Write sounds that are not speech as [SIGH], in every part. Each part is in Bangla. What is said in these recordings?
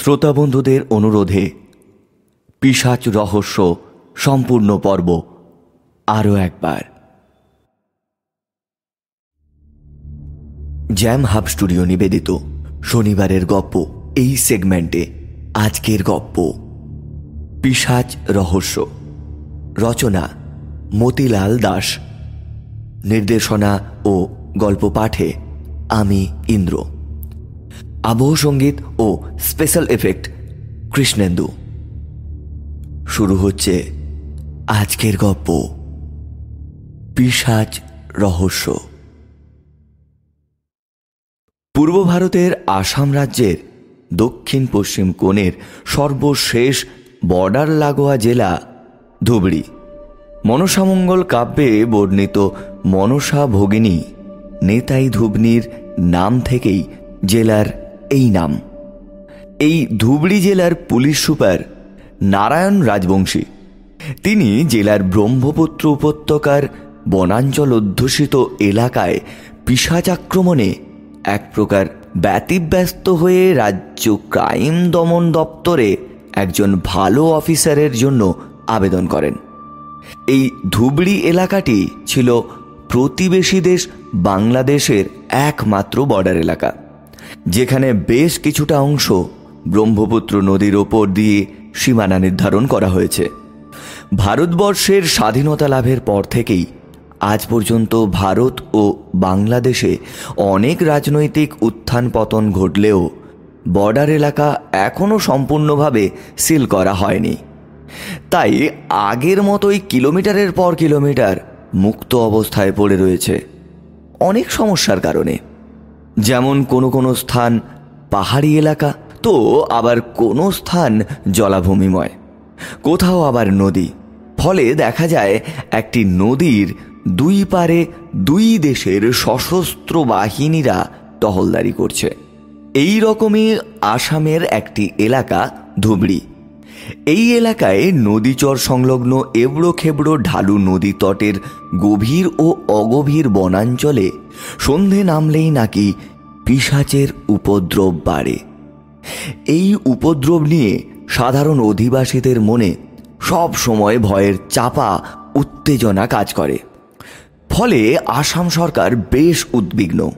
শ্রোতা বন্ধুদের অনুরোধে পিসাচ রহস্য সম্পূর্ণ পর্ব আরও একবার। জ্যাম হাব স্টুডিও নিবেদিত শনিবারের গপ্প এই সেগমেন্টে আজকের গপ্প। পিসাচ রহস্য রচনা মতিলাল দাস নির্দেশনা ও গল্প পাঠে আমি ইন্দ্র। আবহ সংগীত ও স্পেশাল এফেক্ট কৃষ্ণেন্দু। শুরু হচ্ছে আজকের গপ্প। পিসাচ রহস্য। পূর্ব ভারতের আসাম রাজ্যের দক্ষিণ পশ্চিম কোণের সর্বশেষ বর্ডার লাগোয়া জেলা ধুবড়ি। মনসামঙ্গল কাব্যে বর্ণিত মনসা ভগিনী নেতাই ধুবনির নাম থেকেই জেলার এই নাম। এই ধুবড়ি জেলার পুলিশ সুপার নারায়ণ রাজবংশী। তিনি জেলার ব্রহ্মপুত্র উপত্যকার বনাঞ্চল অধ্যুষিত এলাকায় পিসাচাক্রমণে এক প্রকার ব্যতিব্যস্ত হয়ে রাজ্য ক্রাইম দমন দপ্তরে একজন ভালো অফিসারের জন্য আবেদন করেন। এই ধুবড়ি এলাকাটি ছিল প্রতিবেশী দেশ বাংলাদেশের একমাত্র বর্ডার এলাকা। যেখানে বেশ কিছুটা অংশ ব্রহ্মপুত্র নদীর ওপর দিয়ে সীমানা নির্ধারণ করা হয়েছে। ভারতবর্ষের স্বাধীনতা লাভের পর থেকেই আজ পর্যন্ত ভারত ও বাংলাদেশে অনেক রাজনৈতিক উত্থান পতন ঘটলেও বর্ডার এলাকা এখনও সম্পূর্ণভাবে সিল করা হয়নি। তাই আগের মতোই কিলোমিটারের পর কিলোমিটার মুক্ত অবস্থায় পড়ে রয়েছে। অনেক সমস্যার কারণে। যেমন কোনো কোনো স্থান পাহাড়ি এলাকা, তো আবার কোনো স্থান জলাভূমিময়। কোথাও আবার নদী। ফলে দেখা যায় একটি নদীর দুই পারে দুই দেশের সশস্ত্র বাহিনীরা টহলদারি করছে। এই রকমই আসামের একটি এলাকা, ধুবড়ি। এই এলাকায় নদীচর সংলগ্ন এবড়ো খেবড়ো ঢালু নদী তটের গভীর ও অগভীর বনাঞ্চলে সন্ধে নামলেই নাকি পিসাচের উপদ্রব বাড়ে। এই উপদ্রব নিয়ে সাধারণ অধিবাসীদের মনে সব সময় ভয়ের চাপা, উত্তেজনা কাজ করে। ফলে আসাম সরকার বেশ উদ্বিগ্ন।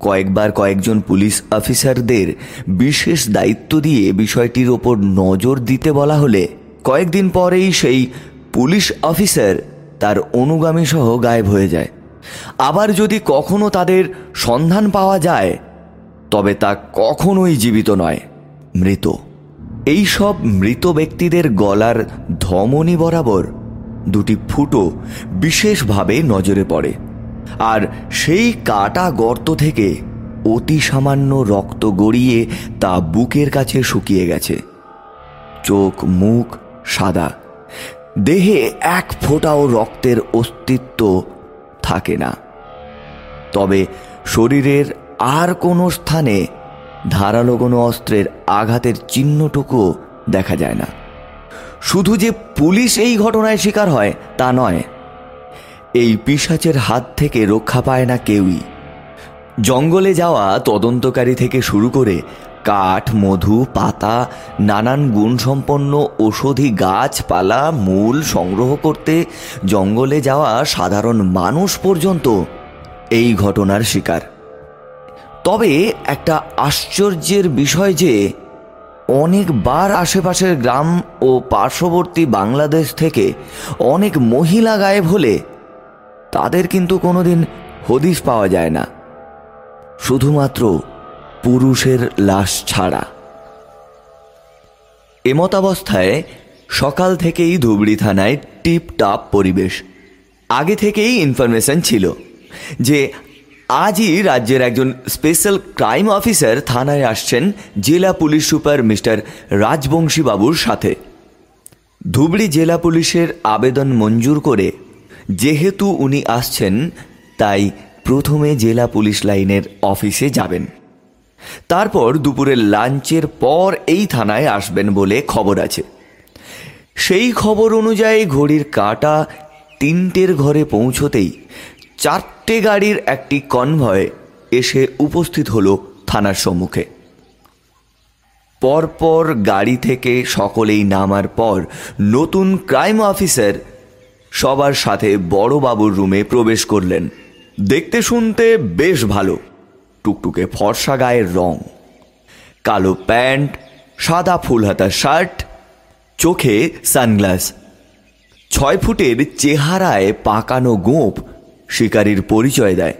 কয়েকবার কয়েকজন পুলিশ অফিসারদের বিশেষ দায়িত্ব দিয়ে বিষয়টির ওপর নজর দিতে বলা হলে কয়েকদিন পরেই সেই পুলিশ অফিসার তার অনুগামী সহ গায়েব হয়ে যায়। আবার যদি কখনো তাদের সন্ধান পাওয়া যায়, তবে তা কখনোই জীবিত নয়, মৃত। এই সব মৃত ব্যক্তিদের গলার ধমনী বরাবর দুটি ফুটো বিশেষভাবে নজরে পড়ে, আর সেই কাটা গর্ত থেকে অতি সামান্য রক্ত গড়িয়ে তা বুকের কাছে শুকিয়ে গেছে। চোখ, মুখ সাদা। দেহে এক ফোঁটাও রক্তের অস্তিত্ব থাকে না। তবে শরীরের আর কোনো স্থানে ধারালো কোনো অস্ত্রের আঘাতের চিহ্নটুকুও দেখা যায় না। শুধু যে পুলিশ এই ঘটনায় শিকার হয়, তা নয়। এই পিসাচের হাত থেকে রক্ষা পায় না কেউই। জঙ্গলে যাওয়া তদন্তকারী থেকে শুরু করে কাঠ, মধু, পাতা, নানান গুণসম্পন্ন ঔষধি গাছপালা, মূল সংগ্রহ করতে জঙ্গলে যাওয়া সাধারণ মানুষ পর্যন্ত এই ঘটনার শিকার। তবে একটা আশ্চর্যের বিষয় যে, অনেকবার আশেপাশের গ্রাম ও পার্শ্ববর্তী বাংলাদেশ থেকে অনেক মহিলা গায়েব হলে তাদের কিন্তু কোনোদিন হদিশ পাওয়া যায় না। শুধুমাত্র পুরুষের লাশ ছাড়া। এমতাবস্থায় সকাল থেকেই ধুবড়ি থানায় টিপ টাপ পরিবেশ। আগে থেকেই ইনফরমেশন ছিল যে আজই রাজ্যের একজন স্পেশাল ক্রাইম অফিসার থানায় আসছেন জেলা পুলিশ সুপার মিস্টার রাজবংশী বাবুর সাথে। ধুবড়ি জেলা পুলিশের আবেদন মঞ্জুর করে যেহেতু উনি আসছেন, তাই প্রথমে জেলা পুলিশ লাইনের অফিসে যাবেন। তারপর দুপুরের লাঞ্চের পর এই থানায় আসবেন বলে খবর আছে। সেই খবর অনুযায়ী ঘড়ির কাটা তিনটের ঘরে পৌঁছতেই চারটে গাড়ির একটি কনভয় এসে উপস্থিত হলো থানার সম্মুখে। পরপর গাড়ি থেকে সকলেই নামার পর নতুন ক্রাইম অফিসার সবার সাথে বড়বাবুর রুমে প্রবেশ করলেন। দেখতে শুনতে বেশ ভালো। টুকটুকে ফর্সা গায়ের রং। কালো প্যান্ট, সাদা ফুলহাতা শার্ট, চোখে সানগ্লাস। ছয় ফুটের চেহারায় পাকানো গোঁপ শিকারীর পরিচয় দেয়।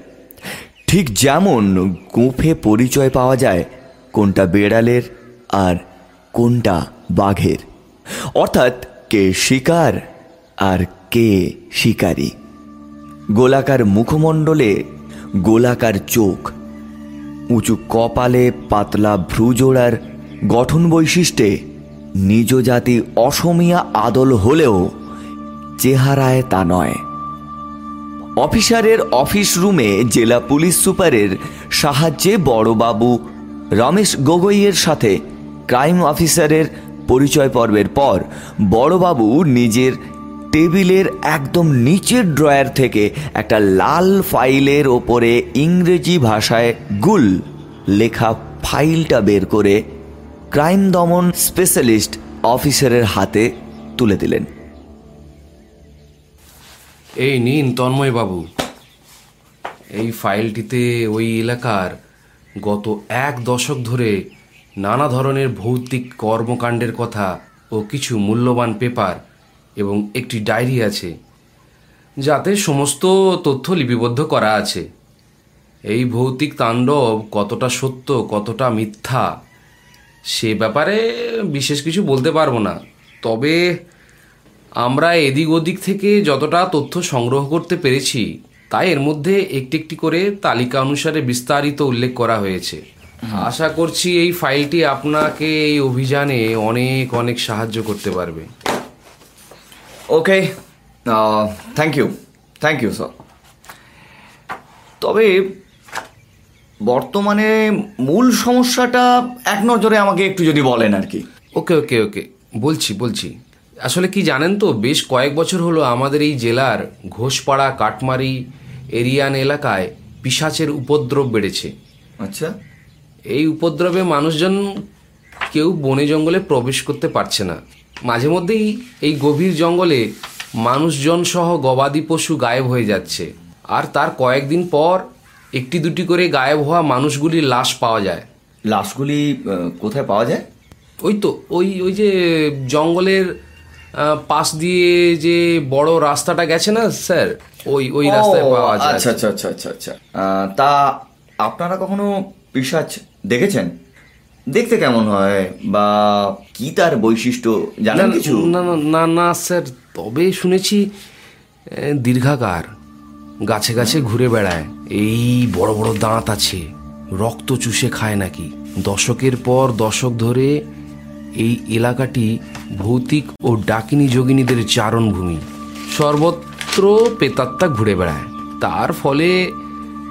ঠিক যেমন গোঁফে পরিচয় পাওয়া যায় কোনটা বেড়ালের আর কোনটা বাঘের। অর্থাৎ কে শিকার আর কে শিকারী। গোলাকার মুখমণ্ডলে গোলাকার চোখ উঁচু কপালে পাতলা ভ্রুজোড়ার গঠন বৈশিষ্ট্যে নিজ জাতি অসমিয়া আদল হলেও চেহারায় তা নয়। অফিসারের অফিস রুমে জেলা পুলিশ সুপারের সাহায্যে বড়বাবু রমেশ গগৈয়ের সাথে ক্রাইম অফিসারের পরিচয় পর্বের পর বড়বাবু নিজের টেবিলের একদম নিচের ড্রয়ার থেকে একটা লাল ফাইলের ওপরে ইংরেজি ভাষায় গুল লেখা ফাইলটা বের করে ক্রাইম দমন স্পেশালিস্ট অফিসারের হাতে তুলে দিলেন। এই নিন তন্ময় বাবু। এই ফাইলটিতে ওই এলাকার গত এক দশক ধরে নানা ধরনের ভৌতিক কর্মকাণ্ডের কথা ও কিছু মূল্যবান পেপার এবং একটি ডায়েরি আছে যাতে সমস্ত তথ্য লিপিবদ্ধ করা আছে। এই ভৌতিক তাণ্ডব কতটা সত্য কতটা মিথ্যা সে ব্যাপারে বিশেষ কিছু বলতে পারব না। তবে আমরা এদিক ওদিক থেকে যতটা তথ্য সংগ্রহ করতে পেরেছি তাই এর মধ্যে একটি একটি করে তালিকা অনুসারে বিস্তারিত উল্লেখ করা হয়েছে। আশা করছি এই ফাইলটি আপনাকে এই অভিযানে অনেক অনেক সাহায্য করতে পারবে। Okay thank you thank you sir তবে বর্তমানে মূল সমস্যাটা এক নজরে আমাকে একটু যদি বলেন আর কি। ওকে ওকে ওকে বলছি বলছি। আসলে কি জানেন তো বেশ কয়েক বছর হলো আমাদের এই জেলার ঘোষপাড়া কাটমারি এরিয়ান এলাকায় পিসাচের উপদ্রব বেড়েছে। আচ্ছা। এই উপদ্রবে মানুষজন কেউ বনে জঙ্গলে প্রবেশ করতে পারছে না। মাঝে মধ্যেই এই গভীর জঙ্গলে মানুষজন সহ গবাদি পশু গায়েব হয়ে যাচ্ছে। আর তার কয়েকদিন পর একটি দুটি করে গায়েব হওয়া মানুষগুলির লাশ পাওয়া যায়। লাশগুলি কোথায় পাওয়া যায়? ওই তো ওই ওই যে জঙ্গলের পাশ দিয়ে যে বড় রাস্তাটা গেছে না স্যার? ওই ওই রাস্তায় পাওয়া যায় আচ্ছা আচ্ছা আচ্ছা আচ্ছা আচ্ছা। তা আপনারা কখনো পিসাচ দেখেছেন? দেখতে কেমন হয়? বা কি তার বৈশিষ্ট্য? জানেন কিছু? না না না না স্যার তবে শুনেছি দীর্ঘাকার গাছে গাছে ঘুরে বেড়ায়। এই বড় বড় দাঁত আছে রক্ত চুষে খায় নাকি? দশকের পর দশক ধরে এই এলাকাটি ভৌতিক ও ডাকিনী যোগিনীদের চারণভূমি। সর্বত্র পেতাত্তা ঘুরে বেড়ায়। তার ফলে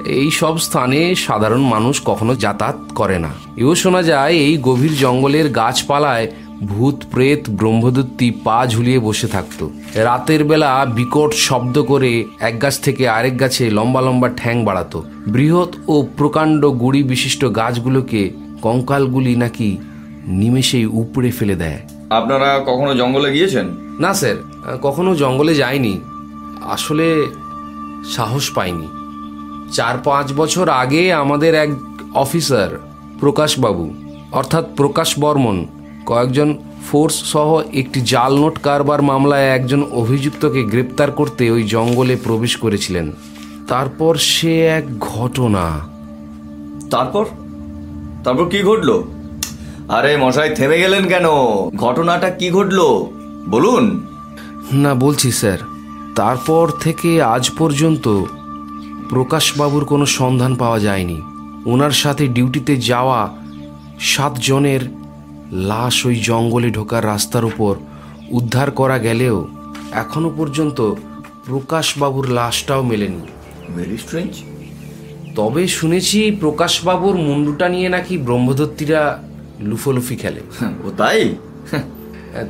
এই সব স্থানে সাধারণ মানুষ কখনো যাতায়াত করে না। এও শোনা যায় এই গভীর জঙ্গলের গাছপালায় ভূত প্রেত ব্রহ্মদত্তি পা ঝুলিয়ে বসে থাকতো। রাতের বেলা বিকট শব্দ করে এক গাছ থেকে আরেক গাছে লম্বা লম্বা ঠ্যাং বাড়াতো। বৃহৎ ও প্রকাণ্ড গুড়ি বিশিষ্ট গাছগুলোকে কঙ্কালগুলি নাকি নিমেষেই উপড়ে ফেলে দেয়। আপনারা কখনো জঙ্গলে গিয়েছেন? না স্যার কখনো জঙ্গলে যায়নি আসলে সাহস পাইনি। চার পাঁচ বছর আগে আমাদের এক অফিসার প্রকাশবাবু অর্থাৎ প্রকাশ বর্মন কয়েকজন ফোর্স সহ একটি জাল নোট কারবার মামলায় একজন অভিযুক্তকে গ্রেপ্তার করতে ওই জঙ্গলে প্রবেশ করেছিলেন। তারপর সে এক ঘটনা। তারপর? তারপর কি ঘটলো? আরে মশাই থেমে গেলেন কেন? ঘটনাটা কি ঘটলো? বলুন। না বলছি স্যার। তারপর থেকে আজ পর্যন্ত প্রকাশবাবুর কোনো সন্ধান পাওয়া যায়নি। ওনার সাথে ডিউটিতে যাওয়া সাতজনের লাশ ওই জঙ্গলে ঢোকার রাস্তার উপর উদ্ধার করা গেলেও এখনও পর্যন্ত প্রকাশবাবুর লাশটাও মেলেনি। ভেরি স্ট্রেঞ্জ তবে শুনেছি প্রকাশবাবুর মুন্ডুটা নিয়ে নাকি ব্রহ্মদত্তীরা লুফোলুফি খেলে। ও তাই?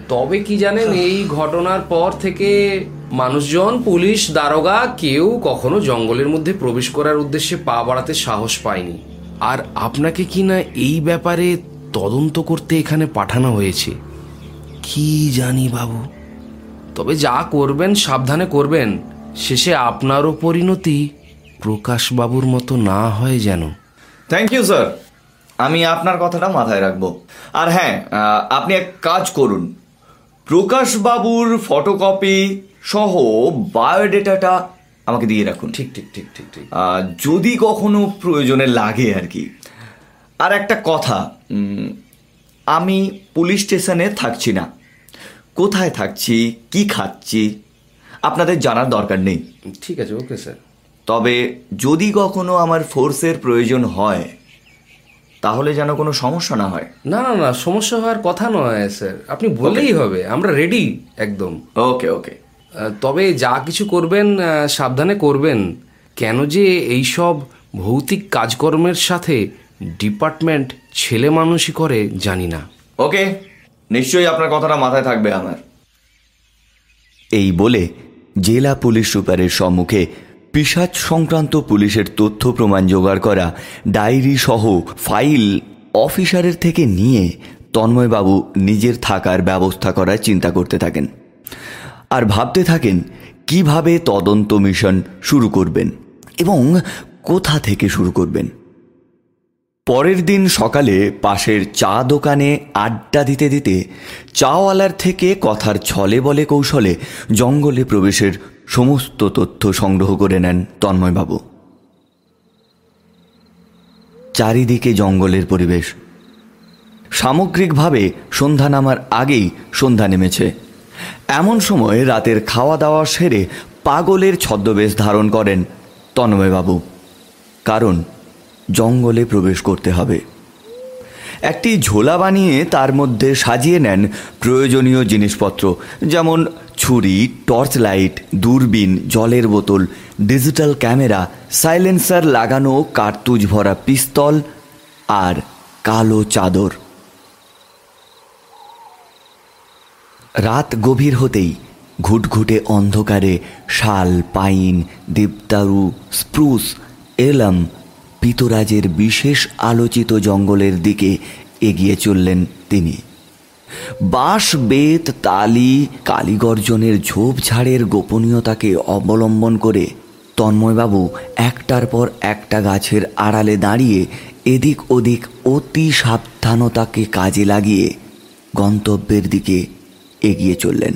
তবে কি জানেন এই ঘটনার পর থেকে মানুষজন, পুলিশ, দারোগা কেউ কখনো জঙ্গলের মধ্যে প্রবেশ করার উদ্দেশ্যে পা বাড়াতে সাহস পায়নি। আর আপনাকে কি না এই ব্যাপারে তদন্ত করতে এখানে পাঠানো হয়েছে? কি জানি বাবু। তবে যা করবেন, সাবধানে করবেন। শেষে আপনারও পরিণতি প্রকাশবাবুর মতো না হয় যেন। থ্যাংক ইউ স্যার আমি আপনার কথাটা মাথায় রাখব। আর হ্যাঁ আপনি এক কাজ করুন। প্রকাশবাবুর ফটোকপি সহ বায়োডেটাটা আমাকে দিয়ে রাখুন। ঠিক ঠিক ঠিক ঠিক ঠিক। যদি কখনো প্রয়োজনে লাগে আর কি। আর একটা কথা আমি পুলিশ স্টেশনে থাকছি না। কোথায় থাকছি কি খাচ্ছি আপনাদের জানার দরকার নেই। ঠিক আছে ওকে স্যার। তবে যদি কখনো আমার ফোর্সের প্রয়োজন হয় তাহলে যেন কোনো সমস্যা না হয়। না না না সমস্যা হওয়ার কথা নয় স্যার। আপনি বললেই হবে আমরা রেডি একদম। ওকে ওকে তবে যা কিছু করবেন সাবধানে করবেন। কেন যে এইসব ভৌতিক কাজকর্মের সাথে ডিপার্টমেন্ট ছেলে মানুষই করে জানি না। ওকে নিশ্চয়ই আপনার কথাটা মাথায় থাকবে আমার। এই বলে জেলা পুলিশ সুপারের সম্মুখে পিসাজ সংক্রান্ত পুলিশের তথ্য প্রমাণ জোগাড় করা ডায়েরি সহ ফাইল অফিসারের থেকে নিয়ে তন্ময়বাবু নিজের থাকার ব্যবস্থা করার চিন্তা করতে থাকেন। আর ভাবতে থাকেন কীভাবে তদন্ত মিশন শুরু করবেন এবং কোথা থেকে শুরু করবেন। পরের দিন সকালে পাশের চা দোকানে আড্ডা দিতে দিতে চাওয়ালার থেকে কথার ছলে বলে কৌশলে জঙ্গলে প্রবেশের সমস্ত তথ্য সংগ্রহ করে নেন তন্ময়বাবু। চারিদিকে জঙ্গলের পরিবেশ। সামগ্রিকভাবে সন্ধ্যা নামার আগেই সন্ধ্যা নেমেছে। এমন সময় রাতের খাওয়া দাওয়া সেরে পাগলের ছদ্মবেশ ধারণ করেন তন্ময়বাবু। কারণ জঙ্গলে প্রবেশ করতে হবে। একটি ঝোলা বানিয়ে তার মধ্যে সাজিয়ে নেন প্রয়োজনীয় জিনিসপত্র, যেমন ছুরি টর্চ লাইট দূরবীন, জলের বোতল, ডিজিটাল ক্যামেরা, সাইলেন্সার লাগানো কার্তুজ ভরা পিস্তল আর কালো চাদর। রাত গভীর হতেই ঘুটঘুটে অন্ধকারে শাল, পাইন, দেবদারু, স্প্রুস, এলম পিতরাজের বিশেষ আলোচিত জঙ্গলের দিকে এগিয়ে চললেন তিনি। বাঁশ, বেত, তালি, কালীগর্জনের ঝোপঝাড়ের গোপনীয়তাকে অবলম্বন করে তন্ময়বাবু একটার পর একটা গাছের আড়ালে দাঁড়িয়ে এদিক ওদিক অতি সাবধানতাকে কাজে লাগিয়ে গন্তব্যের দিকে এগিয়ে চললেন।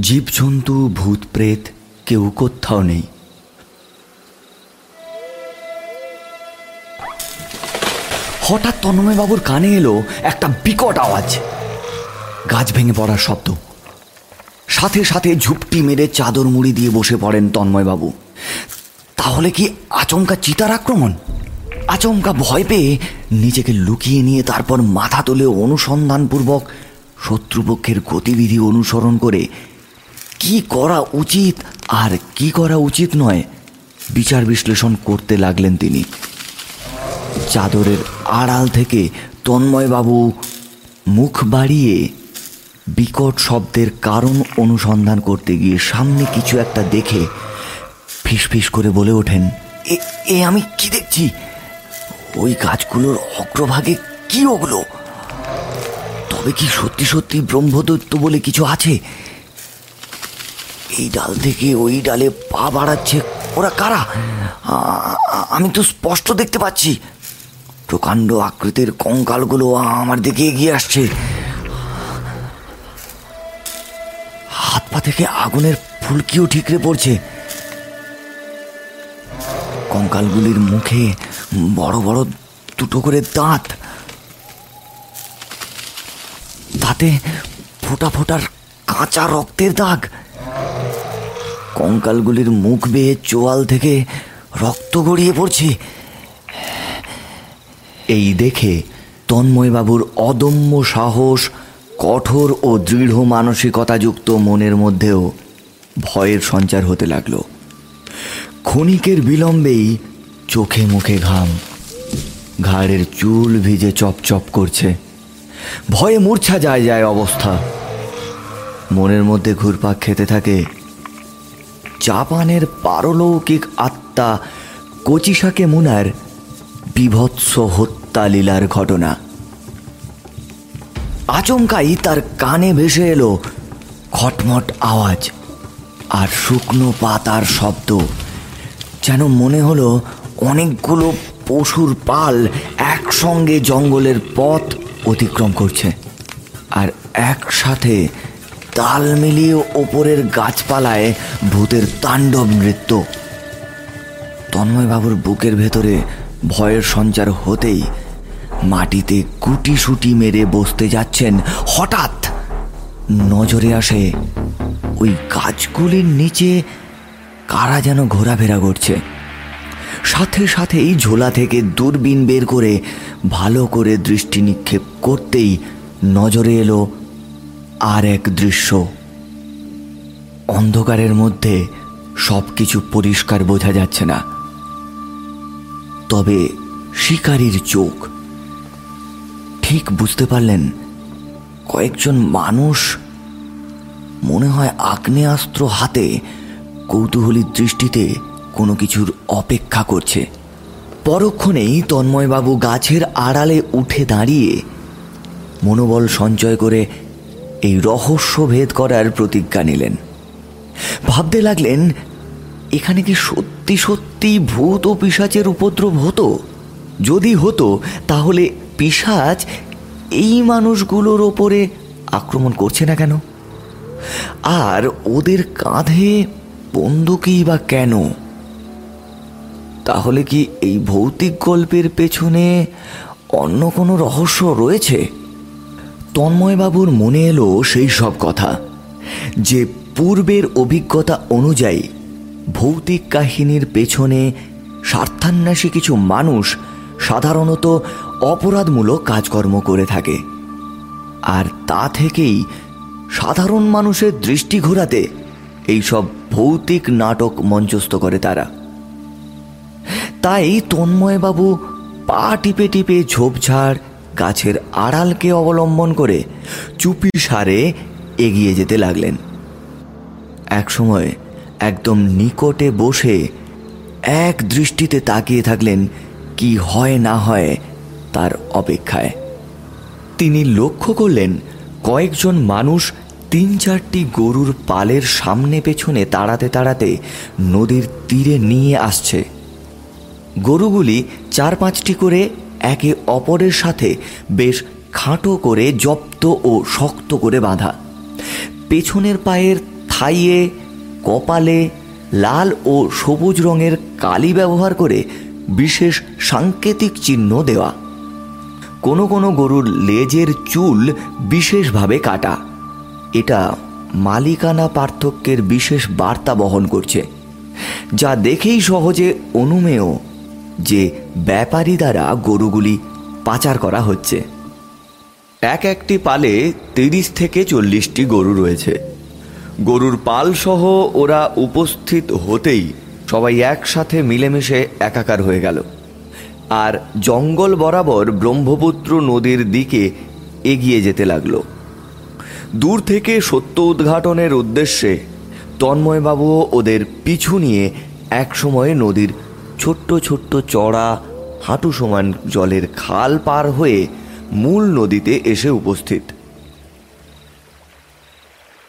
জীবজন্তু ভূত প্রেত কেউ কোথাও নেই। হঠাৎ তন্ময়বাবুর কানে এলো একটা বিকট আওয়াজ। গাছ ভেঙে পড়ার শব্দ। সাথে সাথে ঝুপটি মেরে চাদর মুড়ি দিয়ে বসে পড়েন তন্ময়বাবু। তাহলে কি আচমকা চিতার আক্রমণ? আচমকা ভয় পেয়ে নিজেকে লুকিয়ে নিয়ে তারপর মাথা তুলে অনুসন্ধানপূর্বক শত্রুপক্ষের গতিবিধি অনুসরণ করে কি করা উচিত আর কি করা উচিত নয় বিচার বিশ্লেষণ করতে লাগলেন তিনি। চাদরের আড়াল থেকে তন্ময়বাবু মুখ বাড়িয়ে বিকট শব্দের কারণ অনুসন্ধান করতে গিয়ে সামনে কিছু একটা দেখে ফিসফিস করে বলে ওঠেন, এ এ আমি কি দেখছি? ওই গাছগুলোর অগ্রভাগে কি ওগুলো? তবে কি সত্যি সত্যি ব্রহ্মদৈত্য বলে কিছু আছে? এই ডাল থেকে ওই ডালে পা বাড়াচ্ছে ওরা কারা? আমি তো স্পষ্ট দেখতে পাচ্ছি। প্রকাণ্ড আকৃতির কঙ্কালগুলো আমার দিকে এগিয়ে আসছে। হাত পা থেকে আগুনের ফুলকিও ঠিকরে পড়ছে। কঙ্কালগুলির মুখে বড় বড় দুটো করে দাঁত। তাতে ফোটা ফোটার কাঁচা রক্তের দাগ। কঙ্কালগুলির মুখ বেয়ে চোয়াল থেকে রক্ত গড়িয়ে পড়ছে। এই দেখে তন্ময়বাবুর অদম্য সাহস কঠোর ও দৃঢ় মানসিকতাযুক্ত মনের মধ্যেও ভয়ের সঞ্চার হতে লাগল। ক্ষণিকের বিলম্বেই চোখে মুখে ঘাম, ঘাড়ের চুল ভিজে চপচপ করছে। ভয়ে মূর্ছা যায় যায় অবস্থা। মনের মধ্যে ঘুরপাক খেতে থাকে। জাপানের পারলৌকিক আত্মা কচিসাকে মুনার বিভৎস হত্যা লীলার ঘটনা। আচমকাই তার কানে ভেসে এলো খটমট আওয়াজ আর শুকনো পাতার শব্দ, যেন মনে হলো অনেকগুলো পশুর পাল একসঙ্গে জঙ্গলের পথ অতিক্রম করছে। আর একসাথে তাল মিলিয়ে ওপরের গাছপালায় ভূতের তাণ্ডব নৃত্য। তন্ময়বাবুর বুকের ভেতরে ভয়ের সঞ্চার হতেই মাটিতে কুটি সুটি মেরে বসতে যাচ্ছেন। হঠাৎ নজরে আসে ওই গাছগুলির নিচে কারা যেন ঘোরাফেরা করছে। সাথে সাথেই ঝোলা থেকে দূরবীন বের করে ভালো করে দৃষ্টি নিক্ষেপ করতেই নজরে এলো আর এক দৃশ্য। অন্ধকারের মধ্যে সব কিছু পরিষ্কার বোঝা যাচ্ছে না। তবে শিকারীর চোখ। ঠিক বুঝতে পারলেন, কয়েকজন মানুষ মনে হয় আগ্নেয়াস্ত্র হাতে কৌতূহলীর দৃষ্টিতে কোনো কিছুর অপেক্ষা করছে। পরক্ষণেই তন্ময়বাবু গাছের আড়ালে উঠে দাঁড়িয়ে মনোবল সঞ্চয় করে এই রহস্য ভেদ করার প্রতিজ্ঞা নিলেন। ভাবতে লাগলেন, এখানে কি সত্যি সত্যি ভূত ও পিসাচের উপদ্রব হতো? যদি হতো, তাহলে পিসাচ এই মানুষগুলোর ওপরে আক্রমণ করছে না কেন? আর ওদের কাঁধে বন্দুকই বা কেন? তাহলে কি এই ভৌতিক গল্পের পেছনে অন্য কোনো রহস্য রয়েছে? তন্ময়বাবুর মনে এলো সেই সব কথা, যে পূর্বের অভিজ্ঞতা অনুযায়ী ভৌতিক কাহিনীর পেছনে স্বার্থান্বেষী কিছু মানুষ সাধারণত অপরাধমূলক কাজকর্ম করে থাকে। আর তা থেকেই সাধারণ মানুষের দৃষ্টি ঘোরাতে এইসব ভৌতিক নাটক মঞ্চস্থ করে তারা। তাই তন্ময়বাবু পা টিপে টিপে ঝোপঝাড় গাছের আড়ালকে অবলম্বন করে চুপি সারে এগিয়ে যেতে লাগলেন। একসময় একদম নিকটে বসে এক দৃষ্টিতে তাকিয়ে থাকলেন কি হয় না হয় তার অপেক্ষায়। তিনি লক্ষ্য করলেন কয়েকজন মানুষ তিন চারটি গরুর পালের সামনে পেছনে তাড়াতে তাড়াতে নদীর তীরে নিয়ে আসছে। গরুগুলি চার পাঁচটি করে একে অপরের সাথে বেশ খাটো করে জপ্ত ও শক্ত করে বাঁধা। পেছনের পায়ের থাইয়ে, কপালে লাল ও সবুজ রঙের কালি ব্যবহার করে বিশেষ সাংকেতিক চিহ্ন দেওয়া। কোনো কোনো গরুর লেজের চুল বিশেষভাবে কাটা। এটা মালিকানা পার্থক্যের বিশেষ বার্তা বহন করছে, যা দেখেই সহজে অনুমেয় যে ব্যাপারী দ্বারা গরুগুলি পাচার করা হচ্ছে। এক একটি পালে তিরিশ থেকে চল্লিশটি গরু রয়েছে। গরুর পাল সহ ওরা উপস্থিত হতেই সবাই একসাথে মিলেমিশে একাকার হয়ে গেল। আর জঙ্গল বরাবর ব্রহ্মপুত্র নদীর দিকে এগিয়ে যেতে লাগল। দূর থেকে সত্য উদ্ঘাটনের উদ্দেশ্যে তন্ময়বাবুও ওদের পিছু নিয়ে একসময় নদীর ছোট্ট ছোট্ট চড়া হাঁটু সমান জলের খাল পার হয়ে মূল নদীতে এসে উপস্থিত।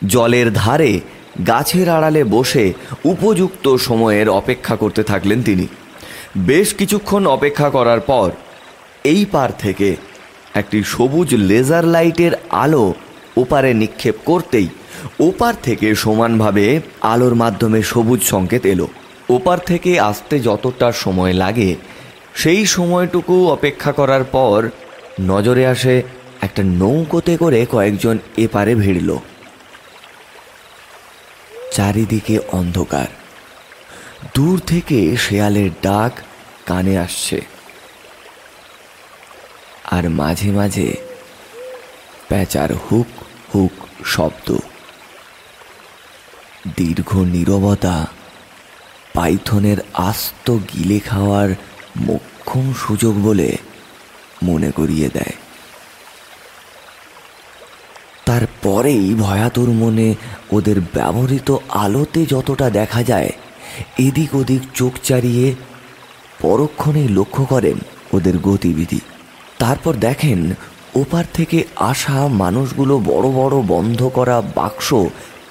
জলের ধারে গাছের আড়ালে বসে উপযুক্ত সময়ের অপেক্ষা করতে থাকলেন তিনি। বেশ কিছুক্ষণ অপেক্ষা করার পর এই পার থেকে একটি সবুজ লেজার লাইটের আলো ওপারে নিক্ষেপ করতেই ওপার থেকে সমানভাবে আলোর মাধ্যমে সবুজ সংকেত এলো। ওপার থেকে আসতে যতটা সময় লাগে, সেই সময়টুকু অপেক্ষা করার পর নজরে আসে একটা নৌকোতে করে কয়েকজন এপারে ভিড়ল। চারিদিকে অন্ধকার। দূর থেকে শেয়ালের ডাক কানে আসছে। আর মাঝে মাঝে প্যাঁচার হুক হুক শব্দ। দীর্ঘ নীরবতা পাইথনের আস্ত গিলে খাওয়ার মোক্ষম সুযোগ বলে মনে করিয়ে দেয়। তারপরেই ভয়াতুর মনে ওদের ব্যবহৃত আলোতে যতটা দেখা যায়, এদিক ওদিক চোখ চারিয়ে পরক্ষণেই লক্ষ্য করেন ওদের গতিবিধি। তারপর দেখেন ওপার থেকে আসা মানুষগুলো বড় বড় বন্ধ করা বাক্স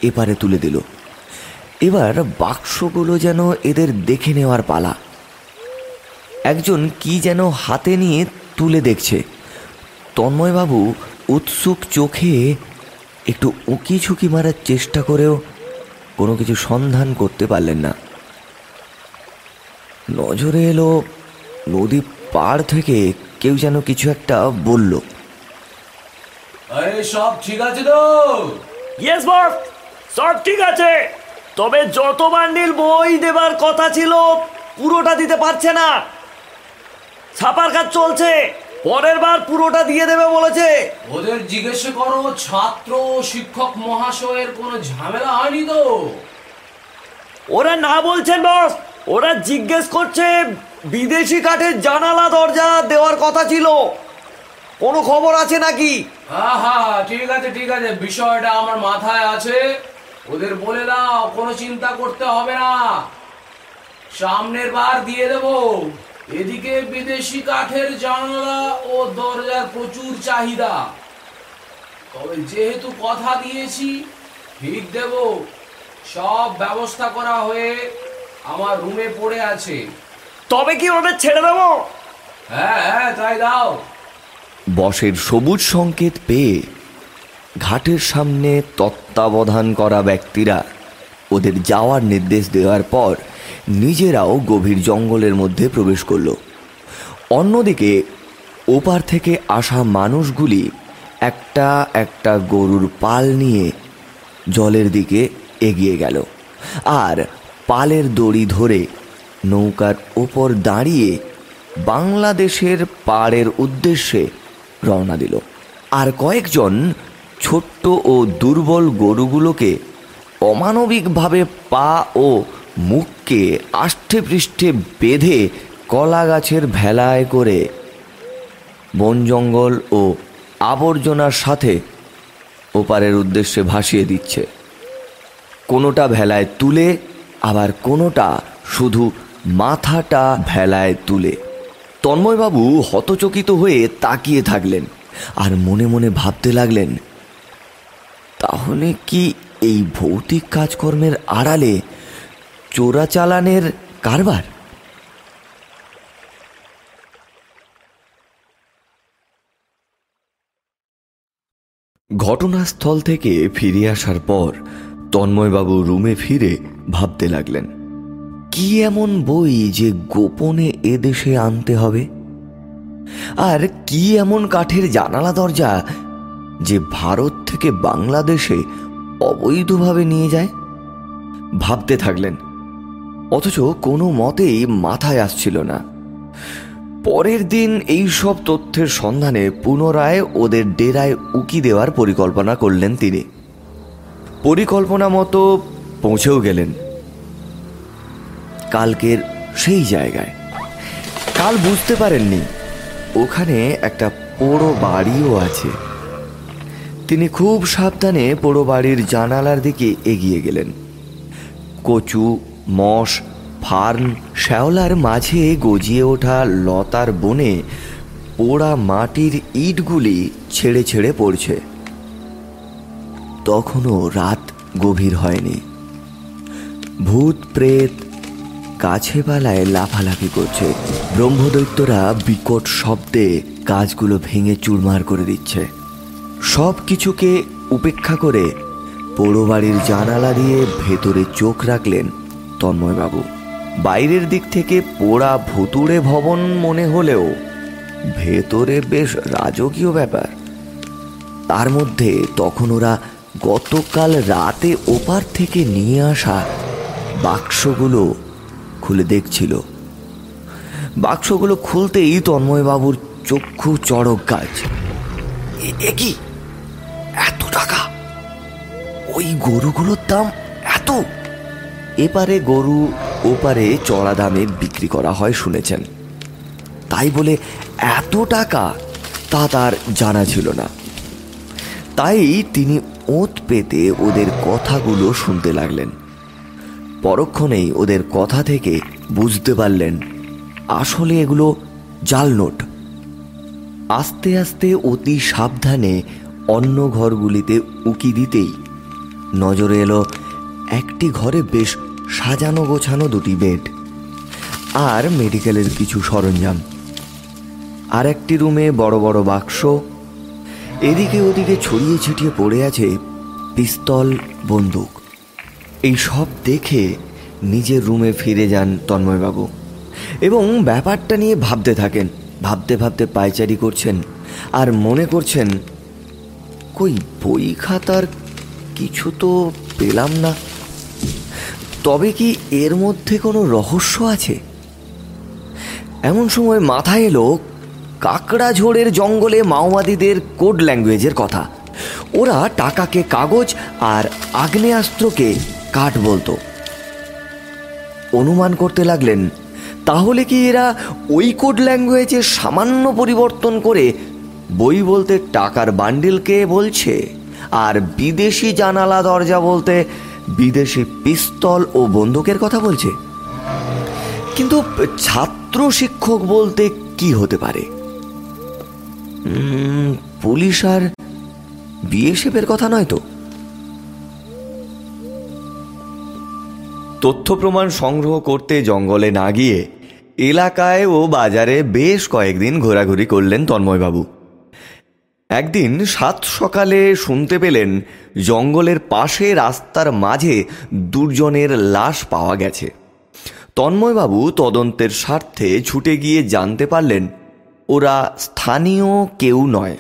এপারে তুলে দিল। এবার বাক্সগুলো যেন এদের দেখে নেওয়ার পালা। একজন কি যেন হাতে নিয়ে তুলে দেখছে। তন্ময়বাবু উৎসুক চোখে একটু উঁকি ঝুঁকি মারার চেষ্টা করেও কোনো কিছু সন্ধান করতে পারলেন না। নজরে এলো নদী পাড় থেকে কেউ যেন কিছু একটা বলল। আরে সব ঠিক আছে তো? ইয়েস বস সব ঠিক আছে! তবে যত বান্ডিল বই দেবার কথা ছিল পুরোটা দিতে পারছে না। ছাপার কাজ চলছে। পরের বার পুরোটা দিয়ে দেবে বলেছে। ওদের জিজ্ঞেস করো ছাত্র শিক্ষক মহাশয়ের কোনো ঝামেলা হয়নি তো? ওরা না বলছেন বস। ওরা জিজ্ঞেস করছে বিদেশি কাঠের জানালা দরজা দেওয়ার কথা ছিল। কোনো খবর আছে নাকি? হ্যাঁ হ্যাঁ ঠিক আছে ঠিক আছে। বিষয়টা আমার মাথায় আছে। ওদের বলে দাও কোনো চিন্তা করতে হবে না। সামনের বার দিয়ে দেব। এদিকে বিদেশি কাঠের জানালা ও দরজার প্রচুর চাহিদা। তবে যেহেতু কথা দিয়েছি ঠিক দেব। সব ব্যবস্থা করা হয়ে আমার রুমে পড়ে আছে। তবে কি ওদের ছেড়ে দেবো? হ্যাঁ হ্যাঁ তাই দাও। বসের সবুজ সংকেত পেয়ে ঘাটের সামনে তত্ত্বাবধান করা ব্যক্তিরা ওদের যাওয়ার নির্দেশ দেওয়ার পর নিজেরাও গভীর জঙ্গলের মধ্যে প্রবেশ করল। অন্যদিকে, ওপার থেকে আসা মানুষগুলি একটা একটা গরুর পাল নিয়ে জলের দিকে এগিয়ে গেল আর পালের দড়ি ধরে নৌকার ওপর দাঁড়িয়ে বাংলাদেশের পাড়ের উদ্দেশ্যে রওনা দিল। আর কয়েকজন ছোট্ট ও দুর্বল গরুগুলোকে অমানবিকভাবে পা ও মুখকে আষ্টে পৃষ্ঠে বেঁধে কলা গাছের ভেলায় করে বন জঙ্গল ও আবর্জনার সাথে ওপারের উদ্দেশ্যে ভাসিয়ে দিচ্ছে। কোনোটা ভেলায় তুলে, আবার কোনোটা শুধু মাথাটা ভেলায় তুলে। তন্ময়বাবু হতচকিত হয়ে তাকিয়ে থাকলেন আর মনে মনে ভাবতে লাগলেন তাহলে কি এই ভৌতিক কাজকর্মের আড়ালে চোরাচালানের কারবার? ঘটনাস্থল থেকে ফিরে আসার পর তন্ময়বাবু রুমে ফিরে ভাবতে লাগলেন, কি এমন বই যে গোপনে এদেশে আনতে হবে? আর কি এমন কাঠের জানালা দরজা যে ভারত থেকে বাংলাদেশে অবৈধভাবে নিয়ে যায়? ভাবতে থাকলেন। অথচ কোনো মতেই মাথায় আসছিল না। পরের দিন এই সব তথ্যের সন্ধানে পুনরায় ওদের ডেরায় উকি দেওয়ার পরিকল্পনা করলেন তিনি। পরিকল্পনা মতো পৌঁছেও গেলেন। কালকের সেই জায়গায়। কাল বুঝতে পারেননি। ওখানে একটা পোড়ো বাড়িও আছে। তিনি খুব সাবধানে পোড়ো বাড়ির জানালার দিকে এগিয়ে গেলেন। কচু, মশ, ফার্ন, শ্যাওলার মাঝে গজিয়ে ওঠা লতার বনে পোড়া মাটির ইটগুলি ছেড়ে ছেড়ে পড়ছে। তখনও রাত গভীর হয়নি। ভূত, প্রেত কাছে পালায় লাফালাফি করছে। ব্রহ্মদৈত্যরা বিকট শব্দে গাছগুলো ভেঙে চুরমার করে দিচ্ছে। সব কিছুকে উপেক্ষা করে পোড়ো বাড়ির জানালা দিয়ে ভেতরে চোখ রাখলেন তন্ময়বাবু। বাইরের দিক থেকে পোড়া ভুতুড়ে ভবন মনে হলেও ভেতরে বেশ রাজকীয় ব্যাপার। তার মধ্যে তখন ওরা গতকাল রাতে ওপার থেকে নিয়ে আসা বাক্সগুলো খুলে দেখছিল। বাক্সগুলো খুলতেই তন্ময়বাবুর চক্ষু চড়ক গাছ। এ- কি? ওই গরুগুলোর দাম এত? এপারে গরু, ওপারে চড়া দামে বিক্রি করা হয় শুনেছেন। তাই বলে এত টাকা তা তার জানা ছিল না। তাই তিনি ওত পেতে ওদের কথাগুলো শুনতে লাগলেন। পরক্ষণেই ওদের কথা থেকে বুঝতে পারলেন, আসলে এগুলো জাল নোট। আস্তে আস্তে অতি সাবধানে অন্য ঘরগুলিতে উকি দিতেই নজরে এলো একটি ঘরে বেশ সাজানো গোছানো দুটি বেড আর মেডিকেলের কিছু সরঞ্জাম। আর একটি রুমে বড় বড় বাক্স। এদিকে ওদিকে ছড়িয়ে ছিটিয়ে পড়ে আছে পিস্তল, বন্দুক। এই সব দেখে নিজের রুমে ফিরে যান তন্ময়বাবু এবং ব্যাপারটা নিয়ে ভাবতে থাকেন, ভাবতে ভাবতে পায়চারি করছেন আর মনে করছেন, কই বই খাতার কিছু তো পেলাম না। তবে কি এর মধ্যে কোনো রহস্য আছে? এমন সময় মাথায় এলো কাকড়া ঝোড়ের জঙ্গলে মাওবাদীদের কোড ল্যাঙ্গুয়েজের কথা। ওরা টাকাকে কাগজ আর আগ্নেয়াস্ত্রকে কাঠ বলতো। অনুমান করতে লাগলেন, তাহলে কি এরা ওই কোড ল্যাঙ্গুয়েজে সামান্য পরিবর্তন করে বই বলতে টাকার বান্ডিলকে বলছে? আর বিদেশি জানালা দরজা বলতে বিদেশি পিস্তল ও বন্দুকের কথা বলছে। কিন্তু ছাত্র শিক্ষক বলতে কি হতে পারে? পুলিশ আর বিএসএফের কথা নয় তো? তথ্য প্রমাণ সংগ্রহ করতে জঙ্গলে না গিয়ে এলাকায় ও বাজারে বেশ কয়েকদিন ঘোরাঘুরি করলেন তন্ময়বাবু। একদিন সাত সকালে শুনতে পেলেন, জঙ্গলের পাশে রাস্তার মাঝে দুর্জনের লাশ পাওয়া গেছে। তন্ময়বাবু তদন্তের স্বার্থে ছুটে গিয়ে জানতে পারলেন, ওরা স্থানীয় কেউ নয়।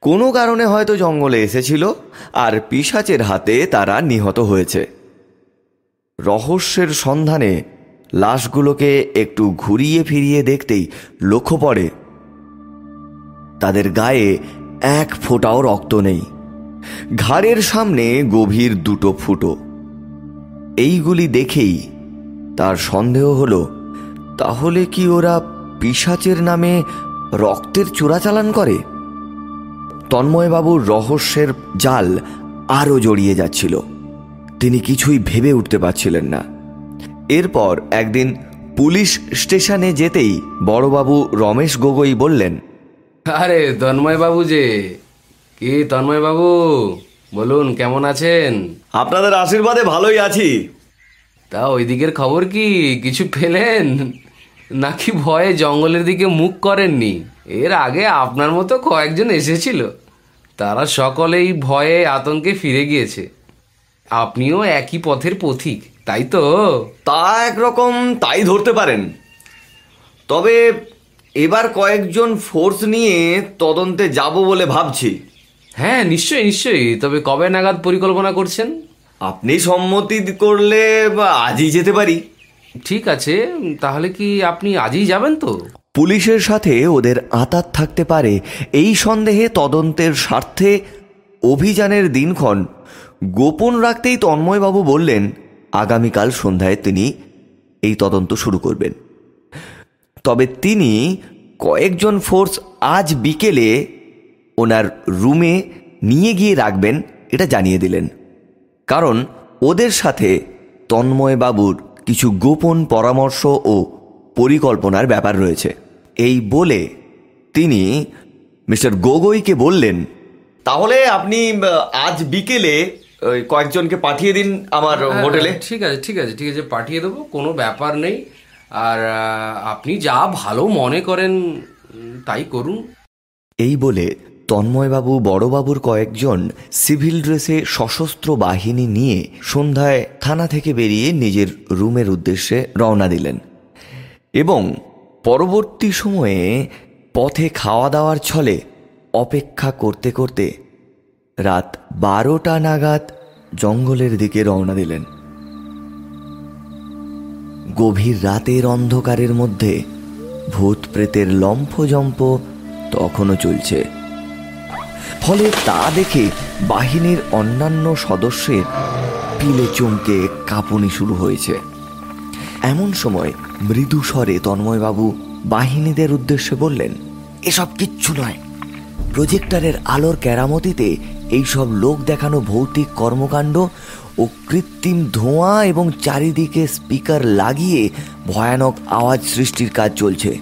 কোনো কারণে হয়তো জঙ্গলে এসেছিল, আর পিসাচের হাতে তারা নিহত হয়েছে। রহস্যের সন্ধানে লাশগুলোকে একটু ঘুরিয়ে ফিরিয়ে দেখতেই লক্ষ্য পড়ে তাদের গায়ে এক ফোঁটাও রক্ত নেই। ঘাড়ের সামনে গভীর দুটো ফুটো। এইগুলি দেখেই তার সন্দেহ হলো, তাহলে কি ওরা পিসাচের নামে রক্তের চোরাচালান করে? তন্ময়বাবুর রহস্যের জাল আরও জড়িয়ে যাচ্ছিল। তিনি কিছুই ভেবে উঠতে পারছিলেন না। এরপর একদিন পুলিশ স্টেশনে যেতেই বড়বাবু রমেশ গগৈ বললেন আরে তন্ময় বাবু যে কি তন্ময় বাবু বলুন কেমন আছেন? আপনাদের আশীর্বাদে ভালোই আছি। তা ওই দিকের খবর কি? কিছু পেলেন? নাকি ভয়ে জঙ্গলের দিকে মুখ করেননি? এর আগে আপনার মতো কয়েকজন এসেছিল। তারা সকলেই ভয়ে আতঙ্কে ফিরে গিয়েছে। আপনিও একই পথের পথিক তাই তো? তা একরকম তাই ধরতে পারেন। তবে এবার কয়েকজন ফোর্স নিয়ে তদন্তে যাব বলে ভাবছি। হ্যাঁ নিশ্চয়ই নিশ্চয়ই। তবে কবে নাগাদ পরিকল্পনা করছেন? আপনি সম্মতি করলে বা আজই যেতে পারি। ঠিক আছে তাহলে কি আপনি আজই যাবেন তো? পুলিশের সাথে ওদের আতাত থাকতে পারে এই সন্দেহে তদন্তের স্বার্থে অভিযানের দিনক্ষণ। গোপন রাখতেই তন্ময়বাবু বললেন আগামীকাল সন্ধ্যায় তিনি এই তদন্ত শুরু করবেন। তবে তিনি কয়েকজন ফোর্স আজ বিকেলে ওনার রুমে নিয়ে গিয়ে রাখবেন এটা জানিয়ে দিলেন। কারণ ওদের সাথে তন্ময়বাবুর কিছু গোপন পরামর্শ ও পরিকল্পনার ব্যাপার রয়েছে। এই বলে তিনি মিস্টার গগৈকে বললেন তাহলে আপনি আজ বিকেলে কয়েকজনকে পাঠিয়ে দিন আমার হোটেলে। হ্যাঁ, ঠিক আছে ঠিক আছে ঠিক আছে পাঠিয়ে দেবো কোনো ব্যাপার নেই। আর আপনি যা ভালো মনে করেন তাই করুন। এই বলে তন্ময়বাবু বড়বাবুর কয়েকজন সিভিল ড্রেসে সশস্ত্র বাহিনী নিয়ে সন্ধ্যায় থানা থেকে বেরিয়ে নিজের রুমের উদ্দেশ্যে রওনা দিলেন এবং পরবর্তী সময়ে পথে খাওয়া দাওয়ার ছলে অপেক্ষা করতে করতে রাত বারোটা নাগাদ জঙ্গলের দিকে রওনা দিলেন। গভীর রাতের অন্ধকারের মধ্যে ভূত প্রেতের লম্ফজম্প তখনও চলছে। ফলে তা দেখে বাহিনীর অন্যান্য সদস্যের পিলে চমকে কাঁপুনি শুরু হয়েছে। এমন সময় মৃদু স্বরে তন্ময়বাবু বাহিনীদের উদ্দেশ্যে বললেন, এসব কিচ্ছু নয়। প্রজেক্টরের আলোর কেরামতিতে এইসব লোক দেখানো ভৌতিক কর্মকাণ্ড ও কৃত্রিম ধোঁয়া এবং চারিদিকে স্পিকার লাগিয়ে ভয়ানক আওয়াজ সৃষ্টির কাজ চলছে।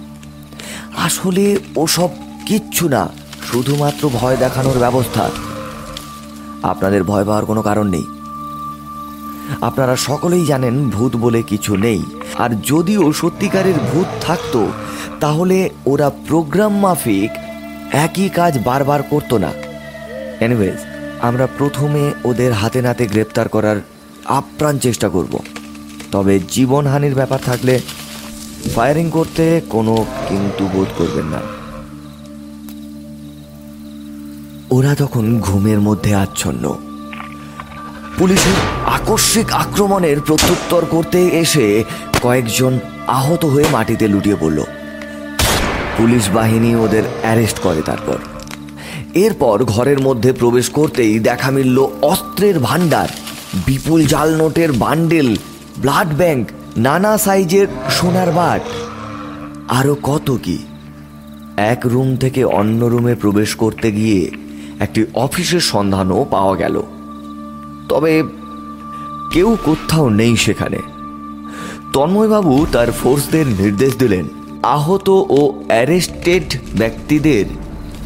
আসলে ওসব কিচ্ছু না, শুধুমাত্র ভয় দেখানোর ব্যবস্থা। আপনাদের ভয় পাওয়ার কোনো কারণ নেই। আপনারা সকলেই জানেন ভূত বলে কিছু নেই। আর যদিও সত্যিকারের ভূত থাকতো, তাহলে ওরা প্রোগ্রাম মাফিক একই কাজ বারবার করতো না। এনিওয়েজ আমরা প্রথমে ওদের হাতে নাতে গ্রেপ্তার করার আপ্রাণ চেষ্টা করব। তবে জীবনহানির ব্যাপার থাকলে ফায়ারিং করতে কোনো কিন্তু বোধ করবেন না। ওরা তখন ঘুমের মধ্যে আচ্ছন্ন। পুলিশের আকস্মিক আক্রমণের প্রত্যুত্তর করতে এসে কয়েকজন আহত হয়ে মাটিতে লুটিয়ে পড়ল। পুলিশ বাহিনী ওদের অ্যারেস্ট করে তারপর। এরপর ঘরের মধ্যে প্রবেশ করতেই দেখা মিলল অস্ত্রের ভাণ্ডার, বিপুল জাল নোটের বান্ডেল, ব্লাড ব্যাংক, নানা সাইজের সোনার বাট। আরও কত কি? এক রুম থেকে অন্য রুমে প্রবেশ করতে গিয়ে একটি অফিসের সন্ধানও পাওয়া গেল। তবে কেউ কোথাও নেই সেখানে। তন্ময়বাবু তার ফোর্সদের নির্দেশ দিলেন, আহত ও অ্যারেস্টেড ব্যক্তিদের